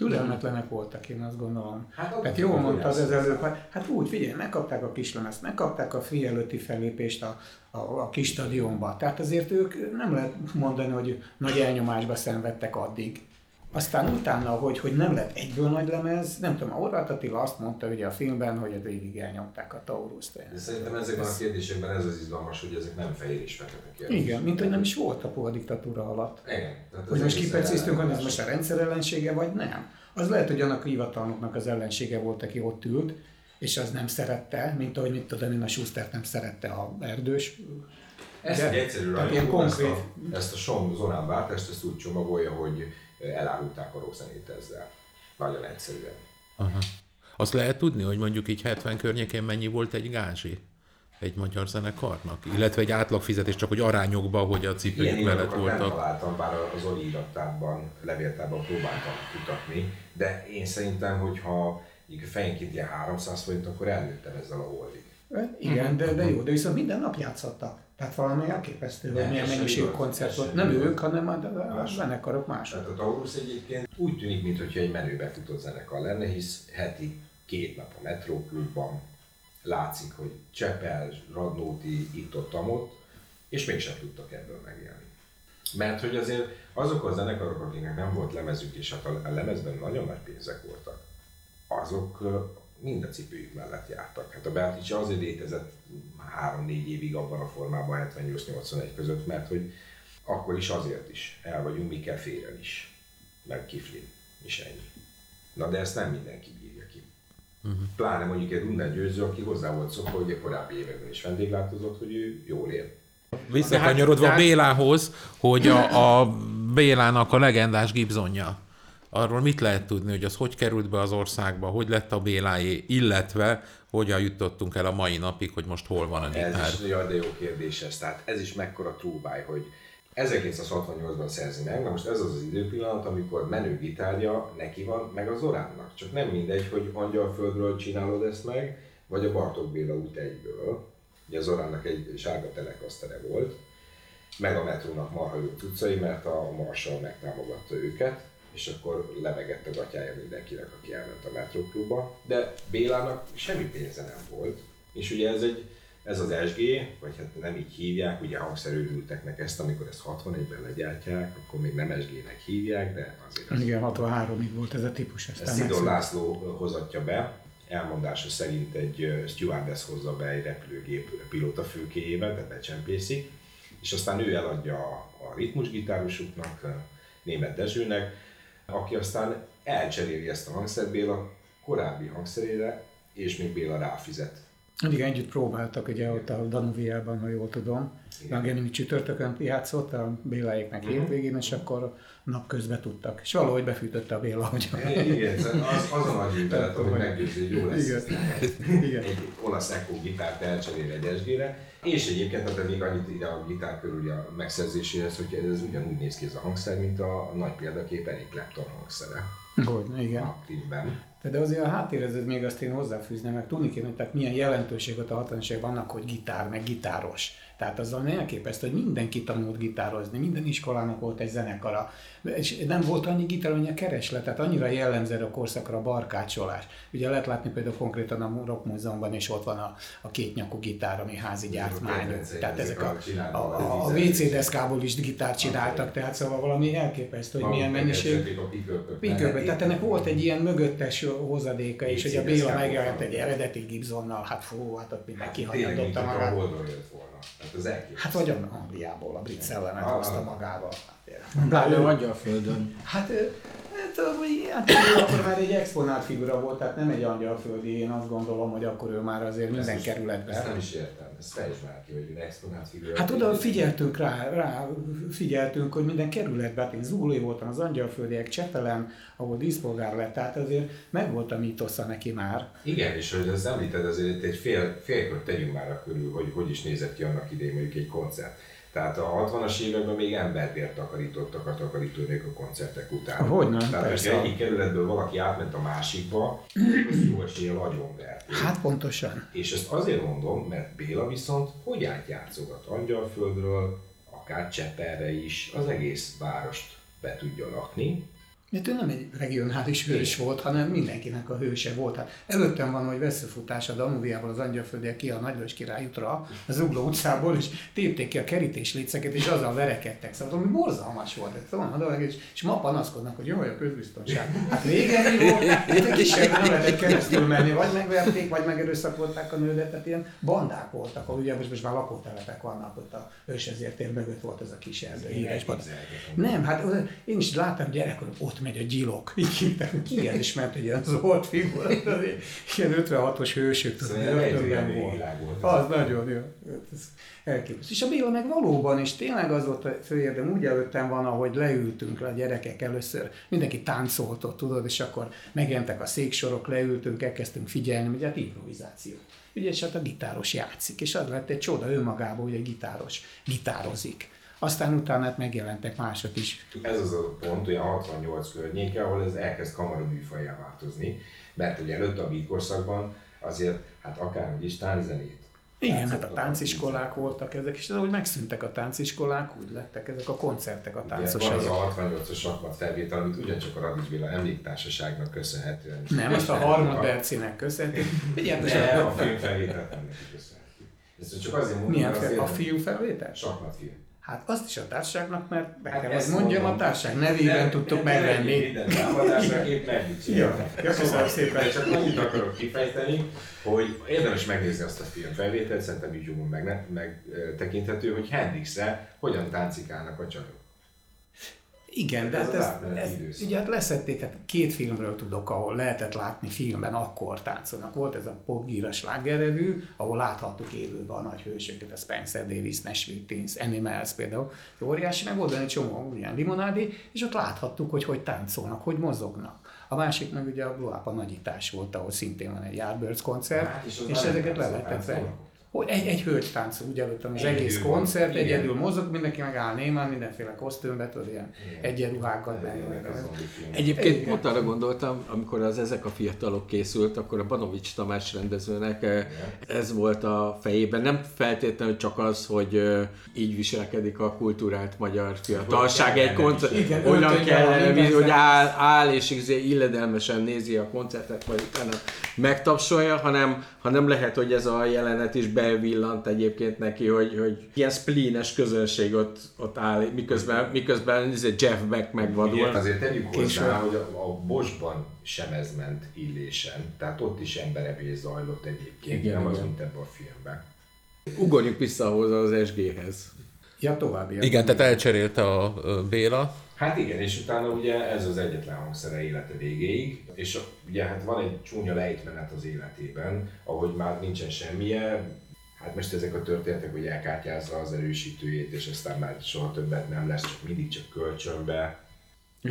Türelmetlenek voltak, én azt gondolom.
Hát,
Hát, jól mondta az hát, hát úgy, figyelj, megkapták a kislemezt, megkapták a free előtti fellépést a, a, a kis stadionba. Tehát azért ők nem lehet mondani, hogy nagy elnyomásba szenvedtek addig. Aztán utána, hogy, hogy nem lett egyből nagy lemez, nem tudom, Horváth Attila azt mondta ugye a filmben, hogy végig elnyomták a Tauruszt.
De szerintem ezekben a kérdésekben ez az izgalmas, hogy ezek nem fehér és fekete kérdések.
Igen, mint hogy nem is volt a puha diktatúra alatt.
Igen. Tehát
Hogy most kipecéztünk, hogy ez most a rendszer ellensége, vagy nem. Az lehet, hogy annak a hivatalnoknak az ellensége volt, aki ott ült, és az nem szerette, mint ahogy mit tudom én, a Schustert nem szerette a erdős.
Ezt egy egyszerű rajongó, ezt a, ezt a Som Zonán Bártest, ezt úgy csomagolja, hogy elárulták a rockzenét ezzel. Nagyon egyszerűen.
Aha. Azt lehet tudni, hogy mondjuk így 70 környékén mennyi volt egy gázsi egy magyar zenekarnak? Illetve egy átlagfizetés, csak hogy arányokban, hogy a cipőjük mellett
iratokat nem
voltak.
találtam, bár az Oli irattárban, levéltárban próbáltam kutatni, de én szerintem, hogyha fejenként ilyen 300 forint, akkor elnőttem ezzel a holdig.
Igen, de, de jó, de viszont minden nap játszottak. Tehát valami elképesztő, hogy milyen mennyiségű koncert volt. Nem ők, hanem a, a, a
Más.
zenekarok mások.
Tehát a Taurus egyébként úgy tűnik, mintha egy menőbe futott zenekar lenne, hisz heti két nap a Metróklubban látszik, hogy Csepel, Radnóti itt-ott, ott, és mégsem tudtak ebből megélni. Mert hogy azért azok a zenekarok, akiknek nem volt lemezük, és hát a lemezben nagyon nagy pénzek voltak, azok mind a cipőjük mellett jártak. Hát a Beatrice azért létezett 3-4 évig abban a formában 78-81 között, mert hogy akkor is azért is el vagyunk, mi kell félren is, meg kiflin, és ennyi. Na de ezt nem mindenki bírja ki. Uh-huh. Pláne mondjuk egy Rundán Győző, aki hozzá volt szokva, hogy a korábbi években is vendéglátozott, hogy ő jól él.
Visszakanyarodva
De hát-
Bélához, hogy a, a Bélának a legendás Gibsonja. Arról mit lehet tudni, hogy az hogy került be az országba, hogy lett a Béláé, illetve hogyan jutottunk el a mai napig, hogy most hol van a gitár.
Ez is jaj, de jó kérdés ez. Tehát ez is mekkora trúbáj, hogy 1968-ban szerzi meg, na most ez az az időpillanat, amikor menő gitárja neki van, meg az oránnak. Csak nem mindegy, hogy Angyalföldről csinálod ezt meg, vagy a Bartók Béla út egyből. Ugye az oránnak egy sárga telekasztere volt, meg a metrónak marha jó cuccai, mert a Marshall megtámogatta őket, és akkor lebegett a gatyája mindenkinek, aki elment a metróklubba. De Bélának semmi pénze nem volt, és ugye ez egy ez az SG, vagy hát nem így hívják, ugye hangszerőrülteknek ezt, amikor ezt 61-ben legyártják, akkor még nem SG-nek hívják, de azért ez
Igen, 63-ig volt ez a típus.
ezt Szidor
megszűnt.
László hozatja be, elmondása szerint egy stewardess hozza be egy repülőgép pilóta fülkéjébe, tehát becsempészik, és aztán ő eladja a, ritmusgitárosuknak, német Dezsőnek, aki aztán elcseréli ezt a hangszert Béla korábbi hangszerére, és még Béla ráfizet.
Igen, együtt próbáltak, ugye ott a Danuviában, ha jól tudom. Genimi csütörtökön játszott a Béláéknek
Mhm.
hétvégén, és akkor napközben tudtak. És valahogy befűtötte a Béla, hogy
Igen, az, az a nagy ügyvelet, hogy meggyőzi, hogy jó lesz.
Igen. Igen.
Egy olasz echo gitárt elcserél egy SG-re, és egyébként hát még annyit ide a gitár körül a megszerzéséhez, hogy ez ugyanúgy néz ki ez a hangszer, mint a nagy példakép Eric Clapton hangszere
Hogy, igen.
a.
De azért a háttérhez még azt én hozzáfűzném, meg tudni kéne, tehát milyen jelentőséget a 60-as években annak, hogy gitár, meg gitáros. Tehát azzal elképesztő, hogy mindenki tanult gitározni, minden iskolának volt egy zenekara. És nem volt annyi gitár, annyi a kereslet, tehát annyira jellemző a korszakra a barkácsolás. Ugye lehet látni például konkrétan a Rock Múzeumban is ott van a, a kétnyakú gitár, ami házi gyártmány. Tehát ezek a, a, a, a WC deszkából is gitárt csináltak, tehát szóval valami elképesztő, hogy milyen mennyiség. Pinkőben, tehát ennek volt egy ilyen mögöttes hozadéka, és hogy a Béla megjelent egy eredeti Gibsonnal, hát fú, hát ott mindenki
Tényleg, mint
hanyagdotta
hogyha a
magát.
Hát az elképesztő.
Hát vagy Angliából a brit szellemet hozta
ah.
Magával. Hát,
Bár Angyalföldön.
Hát, ö, hát, hogy hát akkor már egy exponált figura volt, tehát nem egy angyalföldi, én azt gondolom, hogy akkor ő már azért minden
Ezt
kerületben.
nem is értem, ezt fejtsd már ki, hogy egy exponált figura.
Hát oda figyeltünk rá, rá figyeltünk, hogy minden kerületben, hát én Zúlé voltam, az Angyalföldiek, Csepelen, ahol díszpolgár lett, tehát azért megvolt a mítosza neki már.
Igen, és hogy ezt említed, azért egy fél, félkört tegyünk már a körül, hogy hogy is nézett ki annak idején mondjuk egy koncert. Tehát a 60-as években még emberbért takarítottak a takarítónők a koncertek után.
Hogyne,
Tehát,
persze.
egyik kerületből valaki átment a másikba, az jó eséllyel agyonverték.
Hát pontosan.
És ezt azért mondom, mert Béla viszont hogy átjátszogat Angyalföldről, akár Cseperre is, az egész várost be tudja lakni.
Mert ő nem egy regionális hős volt, hanem mindenkinek a hőse volt. Hát előttem van, hogy veszőfutás a Danuviával az Angyalföldiek ki a Nagyvörös Király útra, az Zugló utcából, és tépték ki a kerítésléceket, és azzal verekedtek. Szóval ami borzalmas volt. Ez szóval, oda, és, és ma panaszkodnak, hogy jaj, a közbiztonság. Hát régen mi volt, hát egy kisebb nem lehetett keresztül menni, vagy megverték, vagy megerőszakolták a nődet, tehát ilyen bandák voltak, ahol ugye most, most már lakótelepek vannak, ott a ősezértér mögött volt ez a kis erdő. Nem, hát én is láttam gyerekkorom, ott megy a gyilok. Így hívták, hogy ki ez is, mert egy ilyen Zolt figura, ilyen 56-os hősök,
Szóval
volt. Az nagyon jó. Ez elképesztő. És a Béla meg valóban is tényleg az volt a főérdem, úgy előttem van, ahogy leültünk le a gyerekek először, mindenki táncolt ott, tudod, és akkor megjelentek a széksorok, leültünk, elkezdtünk figyelni, ugye hát improvizáció. Ugye, és hát a gitáros játszik, és az lett egy csoda önmagában, hogy egy gitáros gitározik. Aztán utána hát megjelentek mások is.
Ez az a pont, olyan 68 környéke, ahol ez elkezd kamara műfajjá változni, mert ugye előtt a beat korszakban azért, hát akárhogy is tánzenét.
Igen, hát a tánciskolák voltak ezek, és ahogy megszűntek a tánciskolák, úgy lettek ezek a koncertek a
Ugye,
táncos
van az a 68-as sakmat felvétel, amit ugyancsak a Radics Béla emléktársaságnak köszönhetően.
Nem, azt a harmad Bercinek. Figyelj, [laughs]
De a filmfelvételt nem neki köszönhetjük. Ezt csak azért mondom,
Milyen fel, a
azért
fiú felvétel? Hát azt is a társaságnak, mert be
Hát
kell, hogy mondjam,
mondom.
a társaság nevében tudtuk megvenni.
Minden támadásra megdicsérjük.
Jó, köszönöm szépen.
Csak annyit akarok kifejteni, hogy érdemes megnézni azt a filmfelvételt, szerintem YouTube-on meg, megtekinthető, hogy Hendrixre hogyan táncikálnak a csajok.
Igen, de
Ez
hát
az
ez,
átmeneti
ez,
időszak.
ugye hát leszették, hát két filmről tudok, ahol lehetett látni filmben, akkor táncolnak. Volt ez a Pop Gira slágerrevű, ahol láthattuk élőben a nagy hősöket, a Spencer Davis, Nashville Teens, Animals például. Óriási, meg volt egy csomó ilyen limonádi, és ott láthattuk, hogy hogy táncolnak, hogy mozognak. A másik meg ugye a Blue Up a nagyítás volt, ahol szintén van egy Yardbirds koncert,
Hát, és
és, ezeket le lehetett
táncolnak.
Hogy egy, egy hölgy táncol, úgy előttem az
Egyedül
egész
van.
koncert,
Igen.
egyedül mozog, mindenki megáll némán, mindenféle kosztümbe, tudod, ilyen egyenruhákat.
Egyébként
Igen.
pont arra gondoltam, amikor az ezek a fiatalok készült, akkor a Banovics Tamás rendezőnek eh, ez volt a fejében. Nem feltétlenül csak az, hogy eh, így viselkedik a kultúrált magyar fiatalság egy koncert, hogyan
öltönyben
kellene,
van,
hogy áll, áll és izé illedelmesen nézi a koncertet, vagy utána megtapsolja, hanem, hanem lehet, hogy ez a jelenet is bevillant egyébként neki, hogy, hogy ilyen spleenes közönség ott, ott áll, miközben, miközben Jeff Beck megvadul.
Igen, azért tegyük hozzá, hogy a, a Bosban sem ez ment illésen, tehát ott is emberevés zajlott egyébként,
Igen,
nem az,
igen.
mint ebben a filmben.
Ugorjunk vissza ahhoz az SG-hez.
Ja, további.
Igen, tehát elcserélte a Béla.
Hát igen, és utána ugye ez az egyetlen hangszere élete végéig, és ugye hát van egy csúnya lejtmenet az életében, ahogy már nincsen semmije, hát most ezek a történetek, hogy elkártyázza az erősítőjét, és aztán már soha többet nem lesz, csak mindig csak kölcsönbe.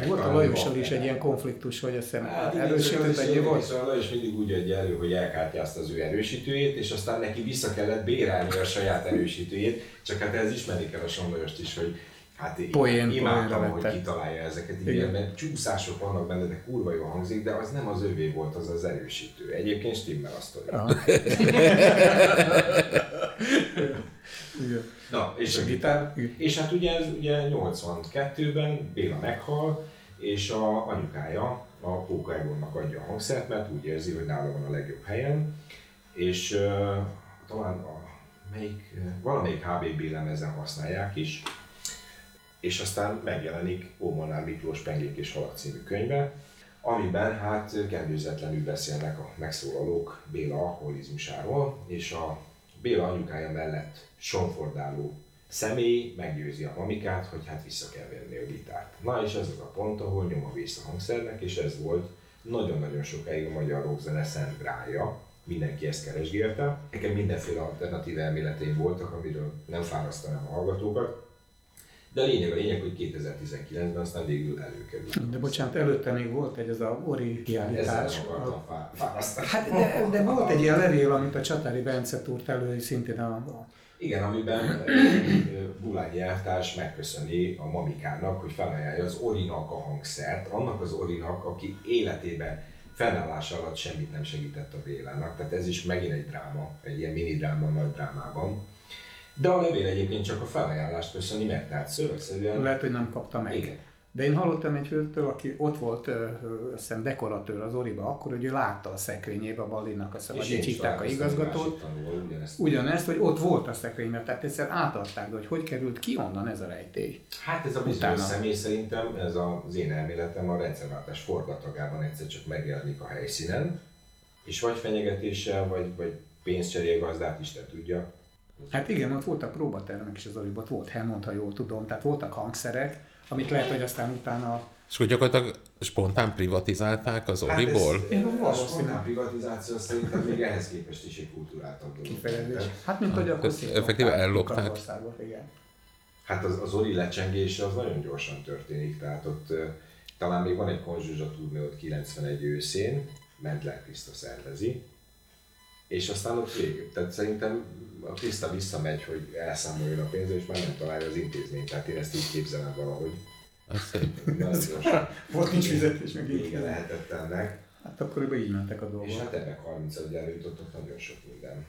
Volt a Lajossal is egy ilyen konfliktus, hogy azt hiszem
Hát
erősítőt
is-
volt?
Szóval is mindig úgy adja elő, hogy elkártyázta az ő erősítőjét, és aztán neki vissza kellett bérelni a saját erősítőjét, csak hát ez ismerik el a Somlyost is, hogy hát én
Poén-
imádtam, hogy
vette.
kitalálja ezeket,
Igen.
igen, mert csúszások vannak benne, de kurva jól hangzik, de az nem az övé volt, az az erősítő. Egyébként stimmel a sztori. [laughs]
Igen.
Na, és a gitár. És hát ugye ez ugye 82-ben Béla meghal, és a anyukája, a Póka Egonnak adja a hangszert, mert úgy érzi, hogy nála van a legjobb helyen, és uh, talán a, melyik, valamelyik HBB lemezen használják is, és aztán megjelenik Ómolnár Miklós Pengék és Halak című könyve, amiben hát kendőzetlenül beszélnek a megszólalók Béla alkoholizmusáról, és a Béla anyukája mellett sonfordáló személy meggyőzi a mamikát, hogy hát vissza kell venni a gitárt. Na és ez az a pont, ahol nyom a vész a hangszernek, és ez volt nagyon-nagyon sokáig a magyar rockzene szent grája. Mindenki ezt keresgélte. Nekem mindenféle alternatív elméleteim voltak, amiről nem fárasztanám a hallgatókat. De a lényeg a lényeg, hogy 2019-ben aztán végül előkerült.
De bocsánat, előtte még volt egy az a Ori kiállítás.
fárasztani.
Hát de, de volt egy ilyen levél, amit a Csatári Bence túrt elő, szintén a, a
Igen, amiben Bulányi elvtárs megköszöni a mamikának, hogy felajánlja az Orinak a hangszert, annak az Orinak, aki életében fennállása alatt semmit nem segített a Bélának. Tehát ez is megint egy dráma, egy ilyen mini dráma nagy drámában. De a levél egyébként csak a felajánlást köszöni meg, tehát szövegszerűen...
lehet, hogy nem kapta meg.
Igen.
De én hallottam egy hölgytől, aki ott volt, azt hiszem dekoratőr az Oriba, akkor, hogy ő látta a szekrényébe a Ballinak, azt hiszem,
És
hívták a igazgatót.
tanulóval ugyanezt.
Ugyanezt, hogy ott volt a szekrényben, tehát egyszer átadták, de hogy hogy került ki onnan ez a rejtély.
Hát ez a bizonyos személy szerintem, ez az én elméletem a rendszerváltás forgatagában egyszer csak megjelenik a helyszínen, és vagy fenyegetéssel, vagy, vagy pénzcserél gazdát, Isten tudja.
Hát igen, ott voltak próbatermek is az Oriba, ott volt Hammond, ha jól tudom, tehát voltak hangszerek, amit lehet, hogy aztán utána
És akkor gyakorlatilag spontán privatizálták az Oriból?
Hát
Én
ez, a spontán privatizáció szerintem még ehhez képest is egy kultúráltabb dolog.
Hát, mint hogy akkor
Tehát
szétlopták
effektíve ellopták.
Hát az, az Ori lecsengése az nagyon gyorsan történik, tehát ott talán még van egy konzsuzsa turné ott 91 őszén, Mentler Kriszta szervezi, és aztán ott végül. Tehát szerintem a Kriszta visszamegy, hogy elszámoljon a pénzre, és már nem találja az intézményt. Tehát én ezt így képzelem valahogy. [laughs] [laughs]
Volt nincs fizetés, meg így.
lehetett ennek.
Hát akkoriban így mentek a
És
dolgok.
hát ebben 30 gyára jutottak nagyon sok minden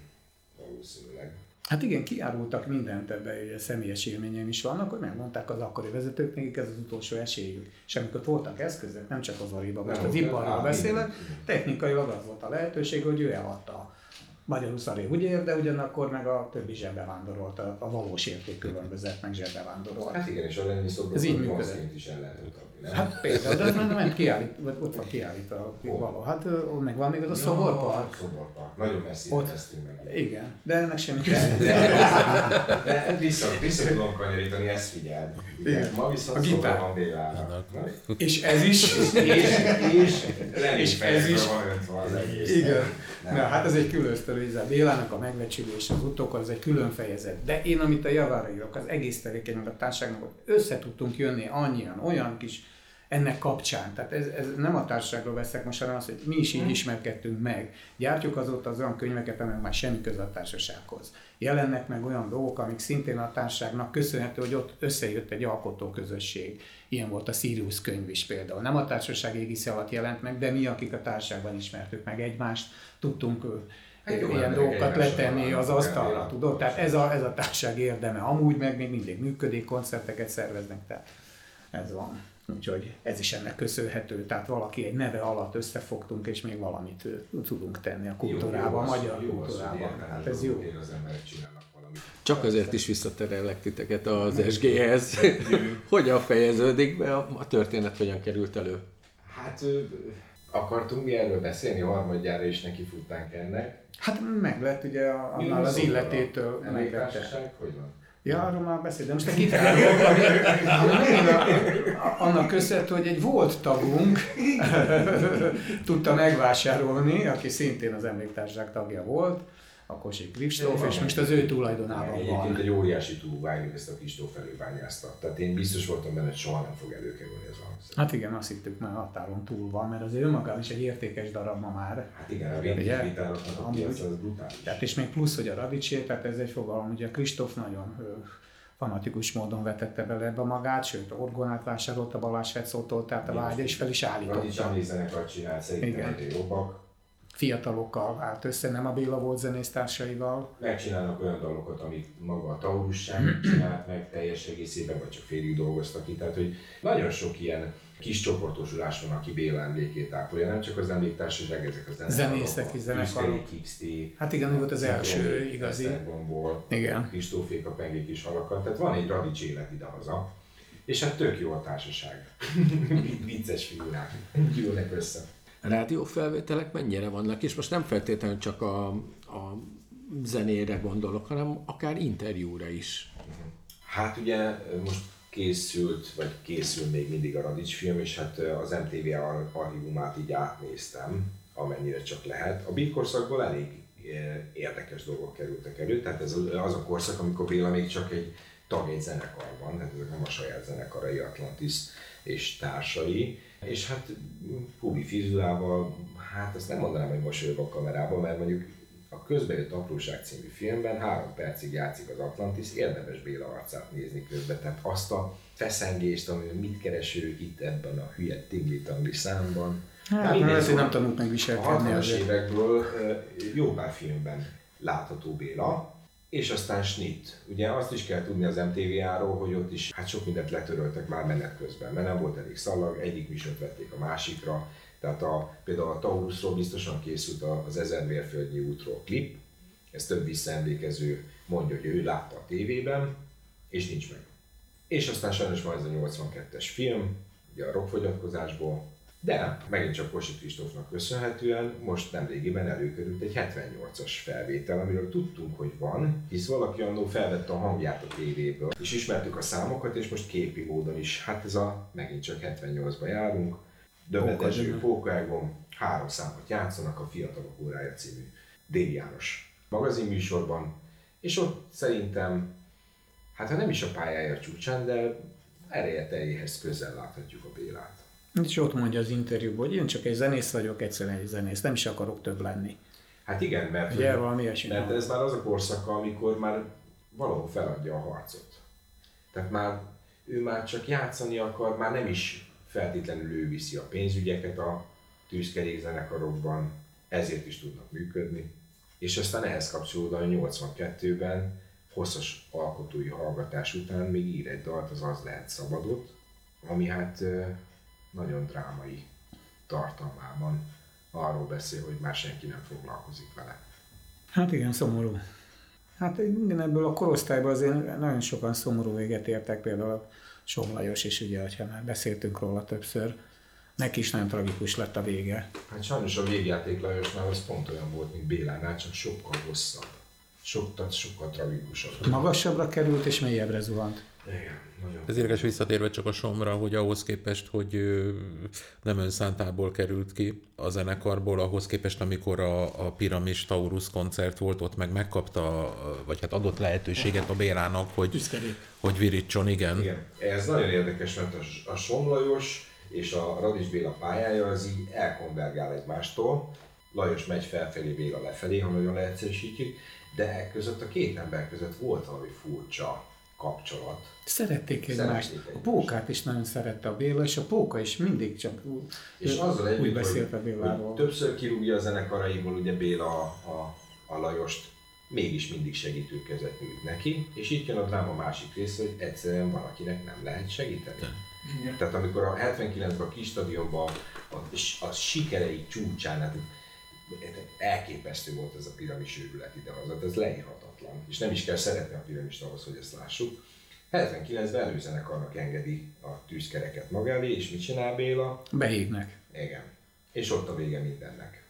valószínűleg.
Hát igen, kiárultak mindent ebbe, ugye személyes élményeim is vannak, hogy megmondták az akkori vezetők, nekik ez az utolsó esélyük. És amikor voltak eszközök, nem csak az Oriba, most az iparról
á,
beszélek, technikailag az volt a lehetőség, hogy ő eladta a Magyarul szaré úgy ér, de ugyanakkor meg a többi zsebbe vándorolt, a, a valós érték különbözet, meg zsebbe vándorolt.
Hát igen, és a lenni szokott,
Ez így működött.
is el lehet nem?
Hát például, de már nem kiállít, vagy ott van kiállítva való. Hát meg van még az a szoborpark.
Szoborpark. Nagyon messzire
Ott.
vesztünk meg.
Igen, de ennek semmi
De vissza, vissza tudom kanyarítani, ezt figyeld.
Igen.
Ma viszont
A
a
gitár.
van Bélának. Na,
És ez is,
És, és, Lenin
És ez is-
van öntve az egész.
Igen. Na, hát ez egy külön sztori, ez a Bélának a megbecsülés, az utókor, az egy külön fejezet. De én, amit a javára írok, az egész tevékeny a társaságnak, hogy össze tudtunk jönni annyian, olyan kis ennek kapcsán. Tehát ez, ez nem a társaságról veszek most, hanem az, hogy mi is így ismerkedtünk meg. Gyártjuk azóta az olyan könyveket, amelyek már semmi köze a társasághoz. Jelennek meg olyan dolgok, amik szintén a társaságnak köszönhető, hogy ott összejött egy alkotó közösség. Ilyen volt a Sirius könyv is például. Nem a társaság égisze alatt jelent meg, de mi, akik a társaságban ismertük meg egymást, tudtunk
Hát jó
ilyen
emberek
dolgokat letenni az asztalra, tudod? Tehát ez a, ez a társaság érdeme. Amúgy meg még mindig működik, koncerteket szerveznek, tehát ez van. Úgyhogy ez is ennek köszönhető. Tehát valaki egy neve alatt összefogtunk, és még valamit tudunk tenni a kultúrában, a
Jó, jó az,
magyar
jó
kultúrában. Hát ez jó.
Az emberek csinálnak valamit.
Csak azért is visszaterellek titeket az SG-hez. [laughs] hogyan fejeződik be a, történet, hogyan került elő?
Hát akartunk mi erről beszélni, harmadjára is neki futnánk ennek.
Hát meg lett ugye a- annál az illetétől.
Emléktársaság, hogy van?
Ja, arról már beszéltem. Most a ami annak köszönhető, hogy egy volt tagunk. Tudta megvásárolni, aki szintén az emléktársaság tagja volt, a Kossi Kristóf, és most az ő tulajdonában
Egyébként
van.
egy óriási túlvágjuk ezt a Kristóf előbányázta. Tehát én biztos voltam benne, hogy soha nem fog előkerülni ez a hangszer.
Hát igen, azt hittük már határon túl van, mert azért önmagában is egy értékes darab ma már.
Hát igen, a gitároknak a piac az brutális.
Tehát és még plusz, hogy a Radicsé, tehát ez egy fogalom, ugye Kristóf nagyon fanatikus módon vetette bele ebbe magát, sőt, orgonát vásárolt a Balázs Fecótól, tehát a vágya is fel is állította.
emlékzenekart csinált, szerintem jobbak.
Fiatalokkal állt össze, nem a Béla volt zenésztársaival.
Megcsinálnak olyan dalokat, amit maga a Taurus sem csinált meg teljes egészében, vagy csak félig dolgoztak ki. Tehát, hogy nagyon sok ilyen kis csoportosulás van, aki Béla emlékét ápolja, nem csak az emléktársaság, ezek a zenekarok.
Zenészek is, zenekarok. Hát igen, volt az első igazi. Igen.
Kristófék a pengék is halakkal, tehát van egy radics élet idehaza. És hát tök jó a társaság. [laughs] Vicces figurák gyűlnek össze.
Rádiófelvételek mennyire vannak, és most nem feltétlenül csak a, a zenére gondolok, hanem akár interjúra is.
Hát ugye most készült, vagy készül még mindig a Radics film, és hát az MTV ar- archívumát így átnéztem, amennyire csak lehet. A beat korszakból elég érdekes dolgok kerültek elő, tehát ez az a korszak, amikor Béla még csak egy tag egy zenekarban, tehát ezek nem a saját zenekarai Atlantis és társai, és hát Pubi Fizulával, hát azt nem mondanám, hogy mosolyog a kamerában, mert mondjuk a Közbejött Apróság című filmben három percig játszik az Atlantis, érdemes Béla arcát nézni közben, tehát azt a feszengést, ami mit kereső itt ebben a hülye tingli számban.
Hát,
mindegy,
azért
szóval
nem tanult meg
a
viselkedni
60-as
azért.
évekből ö, jó pár filmben látható Béla, és aztán Schnitt. Ugye azt is kell tudni az MTV-áról, hogy ott is hát sok mindent letöröltek már menet közben, mert nem volt elég szalag, egyik műsort vették a másikra, tehát a, például a Taurusról biztosan készült az Ezer mérföldnyi útról klip, ez több visszaemlékező mondja, hogy ő látta a tévében, és nincs meg. És aztán sajnos van ez a 82-es film, ugye a rockfogyatkozásból, de megint csak Kossi Kristófnak köszönhetően most nemrégiben előkerült egy 78-as felvétel, amiről tudtunk, hogy van, hisz valaki annó felvette a hangját a tévéből, és ismertük a számokat, és most képi módon is. Hát ez a, megint csak 78-ba járunk, Döbedezső, Pókágon, három számot játszanak a Fiatalok órája című Déli János magazinműsorban, és ott szerintem, hát ha nem is a pályája csúcsán, de ereje teljéhez közel láthatjuk a Bélát.
És ott mondja az interjúban, hogy én csak egy zenész vagyok, egyszerűen egy zenész, nem is akarok több lenni.
Hát igen, mert,
Ugye, valami
mert ez már az a korszaka, amikor már valahol feladja a harcot. Tehát már ő már csak játszani akar, már nem is feltétlenül ő viszi a pénzügyeket a tűzkerék zenekarokban, ezért is tudnak működni. És aztán ehhez kapcsolódóan 82-ben hosszas alkotói hallgatás után még ír egy dalt, az Az lehet szabadot, ami hát nagyon drámai tartalmában arról beszél, hogy már senki nem foglalkozik vele.
Hát igen, szomorú. Hát igen, ebből a korosztályból azért nagyon sokan szomorú véget értek, például a Som Lajos is, ugye, ha már beszéltünk róla többször, neki is nagyon tragikus lett a vége.
Hát sajnos a végjáték Lajosnál az pont olyan volt, mint Bélánál, csak sokkal hosszabb. Sokkal, sokkal tragikusabb.
Magasabbra került és mélyebbre zuhant.
Igen, nagyon.
Ez érdekes visszatérve csak a Somra, hogy ahhoz képest, hogy nem önszántából került ki a zenekarból, ahhoz képest, amikor a, a Piramis Taurus koncert volt, ott meg megkapta, vagy hát adott lehetőséget a Bélának, hogy, hogy virítson, igen.
Igen, ez nagyon érdekes, mert a, a Somlajos és a Radics Béla pályája az így elkonvergál egymástól. Lajos megy felfelé, Béla lefelé, ha nagyon leegyszerűsítjük, de e között a két ember között volt valami furcsa kapcsolat.
Szerették egymást. A pókát is nagyon szerette a Béla, és a póka is mindig csak
És azzal együtt,
úgy beszélt a Béláról.
többször kirúgja a zenekaraiból ugye Béla a, a, a Lajost, mégis mindig segítő kezet nyújt neki, és itt jön a dráma másik része, hogy egyszerűen van, akinek nem lehet segíteni.
Igen.
Tehát amikor a 79-ben a kis stadionban a, a sikerei csúcsán, hát elképesztő volt ez a piramis őrület idehaza, ez leírhatatlan. És nem is kell szeretni a piramist ahhoz, hogy ezt lássuk. 79-ben előzenekarnak engedi a tűzkereket maga elé, és mit csinál Béla?
Behívnek.
Igen. És ott a vége mindennek.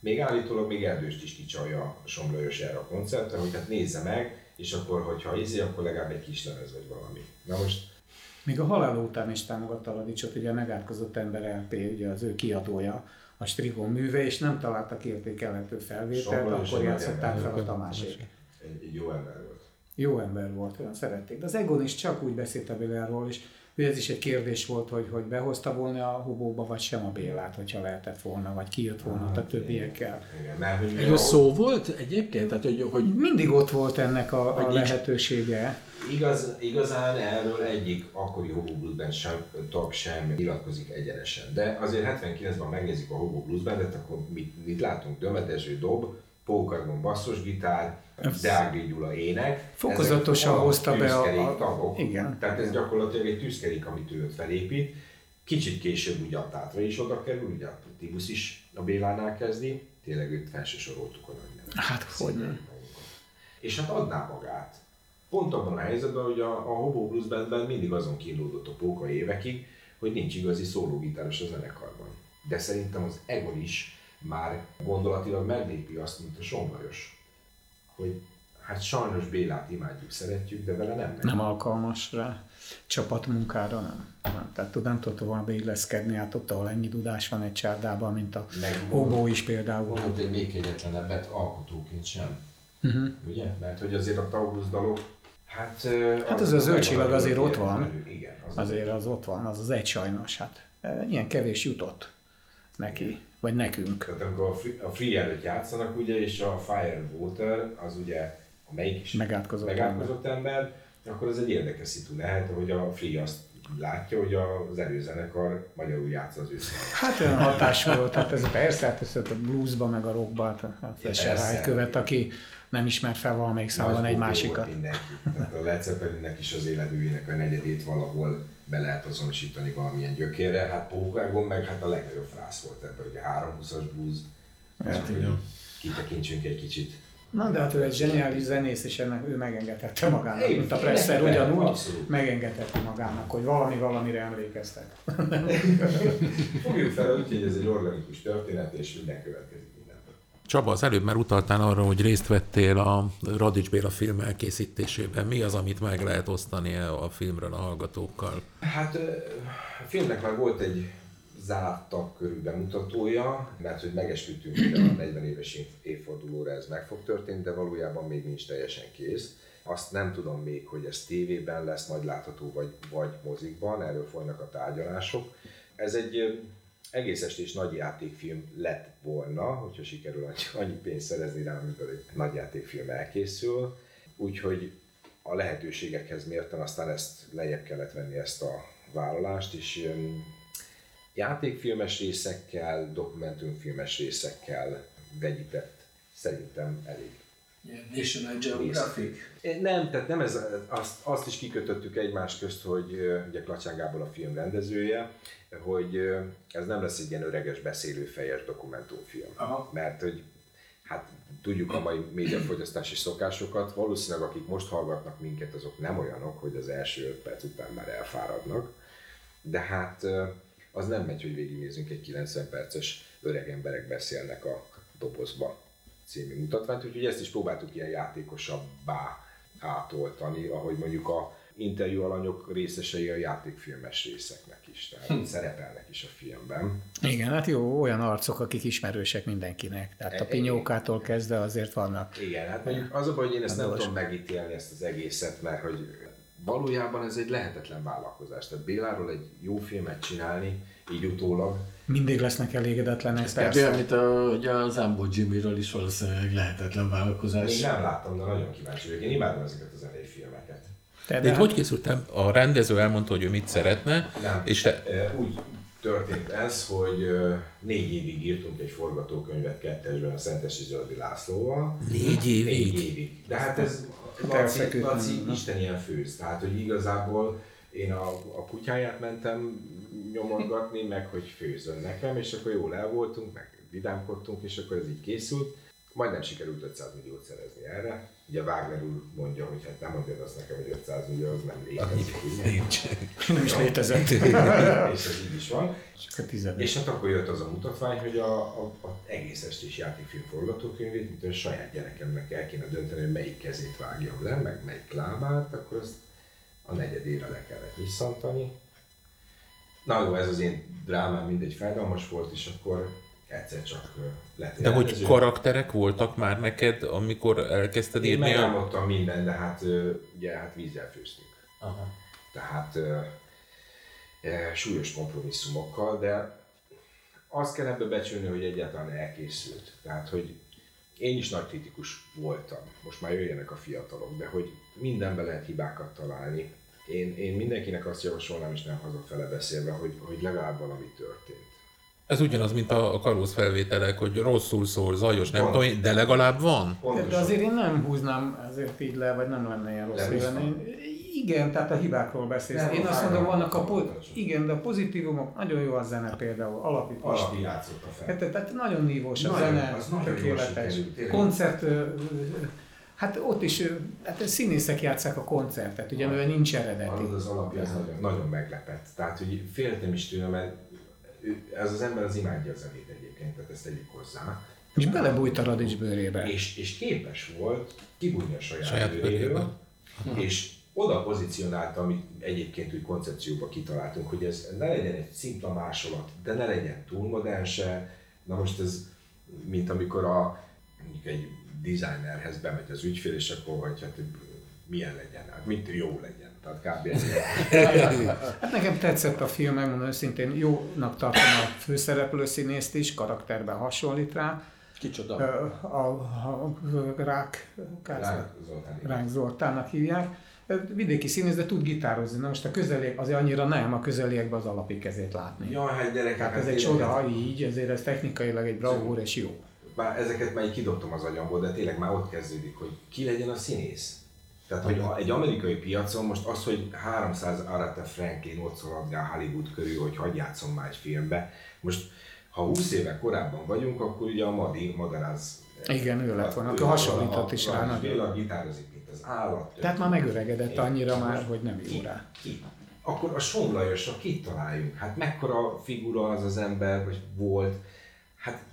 Még állítólag még Erdőst is kicsalja a Somlajos erre a koncertre, hogy hát nézze meg, és akkor, hogyha izé, akkor legalább egy kis lemez vagy valami. Na most
még a halál után is támogatta Ladicsot, ugye a megátkozott ember LP, ugye az ő kiadója, a Strigon műve, és nem találtak értékelhető felvételt, akkor játszották fel a. Tamásék.
Egy, egy jó ember volt.
Jó ember volt, olyan szerették. De az Egon is csak úgy beszélt a Béláról, és ugye ez is egy kérdés volt, hogy, hogy behozta volna a hobóba, vagy sem a Bélát, hogyha lehetett volna, vagy kijött volna a többiekkel.
Igen,
Erről szó volt egyébként? Tehát, hogy, hogy
Mindig ott volt ennek a, a lehetősége.
Igaz, igazán erről egyik akkori Hobo Blues Band sem, tag sem nyilatkozik egyenesen. De azért 79-ben megnézzük a Hobo Blues Bandet, akkor mit, mit látunk? Dömedező dob, Paul Carbon basszusgitár, Deágé Gyula ének.
Fokozatosan hozta be a-
tagok.
igen.
Tehát ez gyakorlatilag egy tűzkerék, amit ő felépít. Kicsit később ugye a Tátra is oda kerül, ugye a Tibusz is a Bélánál kezdi. Tényleg őt fel se soroltuk a nagy nevet.
Hát, hogy nem.
És hát adná magát. Pont abban a helyzetben, hogy a, a Hobo Blues Bandben mindig azon kínlódott a póka évekig, hogy nincs igazi szólógitáros a zenekarban. De szerintem az Egon is már gondolatilag meglépi azt, mint a Son Lajos, hogy hát sajnos Bélát imádjuk, szeretjük, de vele nem megy.
Nem alkalmas rá. Csapatmunkára nem. nem. Tehát tud- nem tudta volna beilleszkedni, hát ott, ahol ennyi tudás van egy csárdában, mint a hobó is például.
Mondott egy még kegyetlenebbet alkotóként sem. Uh-huh. Ugye? Mert hogy azért a Taurus dalok, hát...
Hát az a zöld csillag
megvan
azért ott van.
Igen, az
Azért az ott van, az az egy sajnos. Hát ilyen kevés jutott neki, vagy nekünk.
Tehát amikor a free, a free előtt játszanak, ugye, és a Fire and Water, az ugye a melyik is
Megátkozott
megátkozott ember, akkor ez egy érdekes szitu lehet, hogy a free azt látja, hogy az előzenekar magyarul játsza az ő.
Hát olyan hatás volt, hát ez persze, hát ez a bluesba, meg a rockba, hát, se
persze.
rájkövet, aki nem ismer fel valamelyik számban egy másikat.
Mindenki. Tehát a Led Zeppelinnek is az életművének a negyedét valahol be lehet azonosítani valamilyen gyökérre. Hát Pókágon meg hát a legnagyobb frász volt ebben, hogy a 320-as blues. Hát, kitekintsünk egy kicsit.
Na de hát ő egy zseniális zenész, és ennek ő megengedhette magának,
Én-
mint a Presser ugyanúgy
abszolút.
megengedhette magának, hogy valami valamire emlékeztet. [laughs]
Fogjuk fel úgy, hogy ez egy organikus történet, és minden következik.
Csaba, az előbb már utaltál arra, hogy részt vettél a Radics Béla film elkészítésében. Mi az, amit meg lehet osztani a filmről a hallgatókkal?
Hát a filmnek már volt egy zárt tagkörű bemutatója, mert hogy megesküdtünk, hogy a 40 éves évfordulóra ez meg fog történni, de valójában még nincs teljesen kész. Azt nem tudom még, hogy ez tévében lesz majd látható, vagy, vagy mozikban, erről folynak a tárgyalások. Ez egy egész estés nagy játékfilm lett volna, hogyha sikerül annyi, pénzt szerezni rá, amiből egy nagy játékfilm elkészül. Úgyhogy a lehetőségekhez mérten aztán ezt lejjebb kellett venni ezt a vállalást, és játékfilmes részekkel, dokumentumfilmes részekkel vegyített szerintem elég.
National Geographic.
Nem, tehát nem ez, azt, azt is kikötöttük egymás közt, hogy ugye Klacsán Gábor a film rendezője, hogy ez nem lesz egy ilyen öreges, beszélőfejes dokumentumfilm.
Aha.
Mert hogy hát tudjuk a mai médiafogyasztási szokásokat, valószínűleg akik most hallgatnak minket, azok nem olyanok, hogy az első öt perc után már elfáradnak, de hát az nem megy, hogy végignézzünk egy 90 perces öreg emberek beszélnek a dobozba című mutatványt, úgyhogy ezt is próbáltuk ilyen játékosabbá átoltani, ahogy mondjuk a interjú alanyok részesei a játékfilmes részeknek is, tehát hm. szerepelnek is a filmben.
Igen, hát jó, olyan arcok, akik ismerősek mindenkinek. Tehát a
E-
pinyókától kezdve azért vannak.
Igen, hát mondjuk az a baj, hogy én ezt nem tudom megítélni ezt az egészet, mert hogy valójában ez egy lehetetlen vállalkozás. Tehát Béláról egy jó filmet csinálni, így utólag,
Mindig lesznek elégedetlenek,
Ez
persze.
olyan, mint a, ugye az Ambo Jimmyről is valószínűleg lehetetlen vállalkozás.
még nem láttam, de nagyon kíváncsi vagyok. Én imádom ezeket a zenei filmeket.
Te,
De itt hogy készültem? A rendező elmondta, hogy ő mit szeretne,
Nem.
és te,
Úgy történt ez, hogy négy évig írtunk egy forgatókönyvet kettesben a Szentesi Zöldi Lászlóval.
négy évig.
Négy évig. De hát ez
Persze,
Laci, Laci? Isten ilyen főz. Tehát, hogy igazából én a, a kutyáját mentem nyomorgatni, meg hogy főzön nekem, és akkor jól el voltunk, meg vidámkodtunk, és akkor ez így készült. majdnem sikerült 500 milliót szerezni erre. Ugye Wagner úr mondja, hogy hát nem mondja azt nekem, hogy 500 millió az nem létezik. [laughs]
Nem is létezett. [laughs]
és ez így is van.
Csak a.
És hát akkor jött az a mutatvány, hogy a, a, a egész estés játékfilm forgatókönyvét, mint a saját gyerekemnek el kéne dönteni, hogy melyik kezét vágjam le, meg melyik lábát, akkor azt a negyedére le kellett visszantani. Na jó, ez az én drámám mindegy fájdalmas volt, és akkor egyszer csak lett
De hogy karakterek voltak már neked, amikor elkezdted
Én
írni? a-
megálmodtam minden, de hát ugye hát vízzel főztük.
Aha.
Tehát e, súlyos kompromisszumokkal, de azt kell ebbe becsülni, hogy egyáltalán elkészült. Tehát, hogy én is nagy kritikus voltam, most már jöjjenek a fiatalok, de hogy mindenben lehet hibákat találni. Én, én mindenkinek azt javasolnám, és nem hazafele beszélve, hogy, hogy legalább valami történt.
Ez ugyanaz, mint a, a kalóz felvételek, hogy rosszul szól, zajos, nem tudom, de legalább van.
De,
Pontosan.
de azért én nem húznám ezért így le, vagy nem lenne ilyen rossz vélemény. Igen, tehát a hibákról beszélsz. Én azt mondom, vannak a, po- igen, de a pozitívumok, nagyon jó a zene például, alapítás.
Alapí játszott a fel.
Hát, tehát nagyon nívós a
Nagyon,
zene, tökéletes. Koncert, ö, ö, hát ott is, hát színészek játszák a koncertet, ugye, mivel nincs eredeti.
Hallod, az alapja az nagyon, nagyon meglepett. Tehát, hogy féltem is tőle, mert ez az ember az imádja a zenét egyébként, tehát ezt tegyük hozzá.
És belebújt a radics bőrébe.
És, és képes volt kibújni a saját,
Saját
saját
bőrébe.
és oda pozícionálta, amit egyébként úgy koncepcióba kitaláltunk, hogy ez ne legyen egy szimpla másolat, de ne legyen túl modern se. Na most ez, mint amikor a, mondjuk egy designerhez bemegy az ügyfél, és akkor, hogy hát milyen legyen, hát mit jó legyen. Tehát kb. [laughs]
Hát nekem tetszett a film, megmondom őszintén, jónak tartom a főszereplő színészt is, karakterben hasonlít rá.
Kicsoda.
A, a, a Rák, Rák,
Rák Zoltán.
Rák Zoltánnak hívják. Vidéki színész, de tud gitározni. Na most a közeliek, azért annyira nem a közeliekben az alapi kezét látni.
Jaj, hát gyerekek,
ez
hát
egy
tényleg,
csoda, így, ezért ez technikailag egy bravúr és jó.
Már ezeket már így kidobtam az agyamból, de tényleg már ott kezdődik, hogy ki legyen a színész. Tehát, hogy egy amerikai piacon most az, hogy 300 Aretha Franklin ott szaladgál Hollywood körül, hogy hagyj játszom már egy filmbe. Most, ha 20 éve korábban vagyunk, akkor ugye a Madi, Madaráz...
Igen, ő lett volna, aki hasonlított is rá nagyon.
Gitározik, mint az állat.
Tehát már megöregedett annyira
Most
már, hogy nem jó rá.
Ki? Akkor a Somlajosra kit találjunk? Hát mekkora figura az az ember, vagy volt?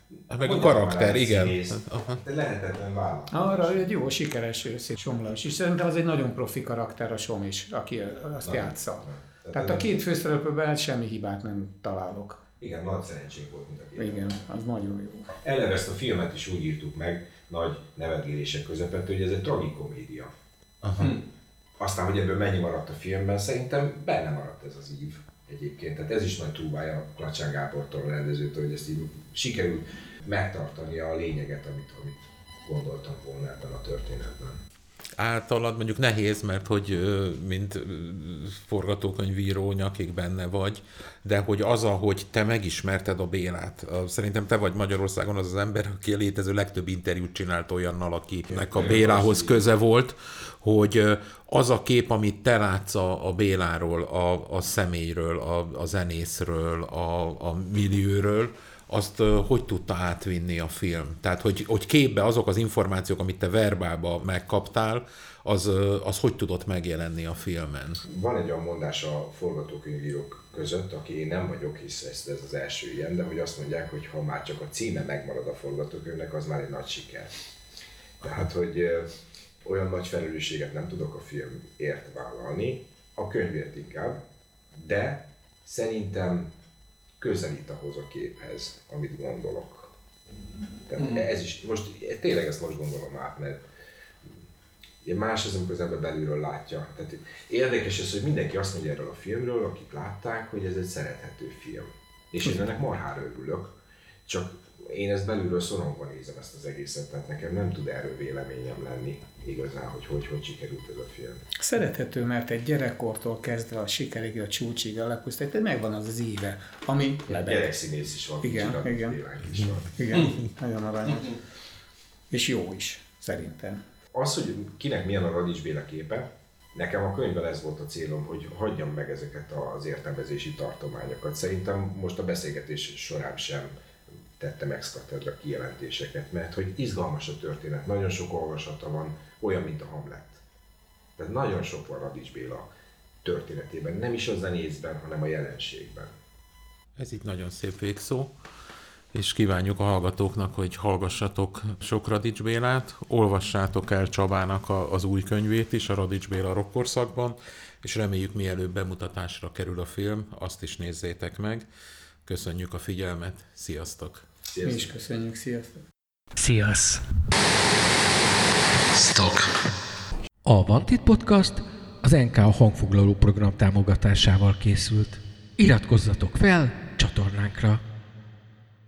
Hát
Hát meg a
mondjanak
karakter, igen. Aha.
De lehetetlen vállalat.
Arra egy jó, sikeres szép Somlás is. Szerintem az egy nagyon profi karakter a Som is, aki azt
Nagyon.
játsza.
Tehát
Tehát a két főszereplőben semmi hibát nem találok.
Igen, nagy szerencsénk volt mind a két.
Igen, az nagyon jó.
Eleve ezt a filmet is úgy írtuk meg, nagy nevetgélések közepette, hogy ez egy tragikomédia.
Aha.
Aztán, hogy ebből mennyi maradt a filmben, szerintem benne maradt ez az ív egyébként. Tehát ez is nagy túlbája Klacsán Gábortól, a rendezőtől, hogy ezt így sikerült megtartani a lényeget, amit, amit gondoltam volna ebben a történetben.
általad mondjuk nehéz, mert hogy mint forgatókönyvíró nyakig benne vagy, de hogy az, ahogy te megismerted a Bélát, szerintem te vagy Magyarországon az az ember, aki a létező legtöbb interjút csinált olyannal, akinek a Bélához köze volt, hogy az a kép, amit te látsz a, a Béláról, a, a személyről, a, a zenészről, a, a millióről, azt hogy tudta átvinni a film? Tehát, hogy, hogy képbe azok az információk, amit te verbálba megkaptál, az, az hogy tudott megjelenni a filmen?
Van egy olyan mondás a forgatókönyvírók között, aki én nem vagyok, hisz ez, ez az első ilyen, de hogy azt mondják, hogy ha már csak a címe megmarad a forgatókönyvnek, az már egy nagy siker. Tehát, hogy olyan nagy felelősséget nem tudok a filmért vállalni, a könyvért inkább, de szerintem közelít ahhoz a képhez, amit gondolok. Tehát ez is, most tényleg ezt most gondolom át, mert más az, amikor az ember belülről látja. Tehát érdekes ez, hogy mindenki azt mondja erről a filmről, akik látták, hogy ez egy szerethető film. És én ennek marhára örülök, csak én ezt belülről szorongva nézem ezt az egészet, tehát nekem nem tud erről véleményem lenni igazán, hogy hogy, hogy sikerült ez a film.
Szerethető, mert egy gyerekkortól kezdve a sikerig, a csúcsig, a lepusztít, tehát megvan az az íve, ami lebeg.
Gyerekszínész is van,
Igen,
kicsit,
igen.
Is van.
Igen, nagyon aranyos. És jó is, szerintem.
Az, hogy kinek milyen a Radics Béla képe, nekem a könyvben ez volt a célom, hogy hagyjam meg ezeket az értelmezési tartományokat. Szerintem most a beszélgetés során sem tettem ex cathedra kijelentéseket, mert hogy izgalmas a történet, nagyon sok olvasata van, olyan, mint a Hamlet. Tehát nagyon sok van Radics Béla történetében, nem is a zenészben, hanem a jelenségben.
Ez így nagyon szép végszó és kívánjuk a hallgatóknak, hogy hallgassatok sok Radics Bélát, olvassátok el Csabának a, az új könyvét is a Radics Béla rokkorszakban, és reméljük mielőbb bemutatásra kerül a film, azt is nézzétek meg. Köszönjük a figyelmet, sziasztok!
Sziasztok. Mi is köszönjük, sziasztok!
Sziasz! Stock. A Vantit Podcast az NK a hangfoglaló program támogatásával készült. Iratkozzatok fel csatornánkra!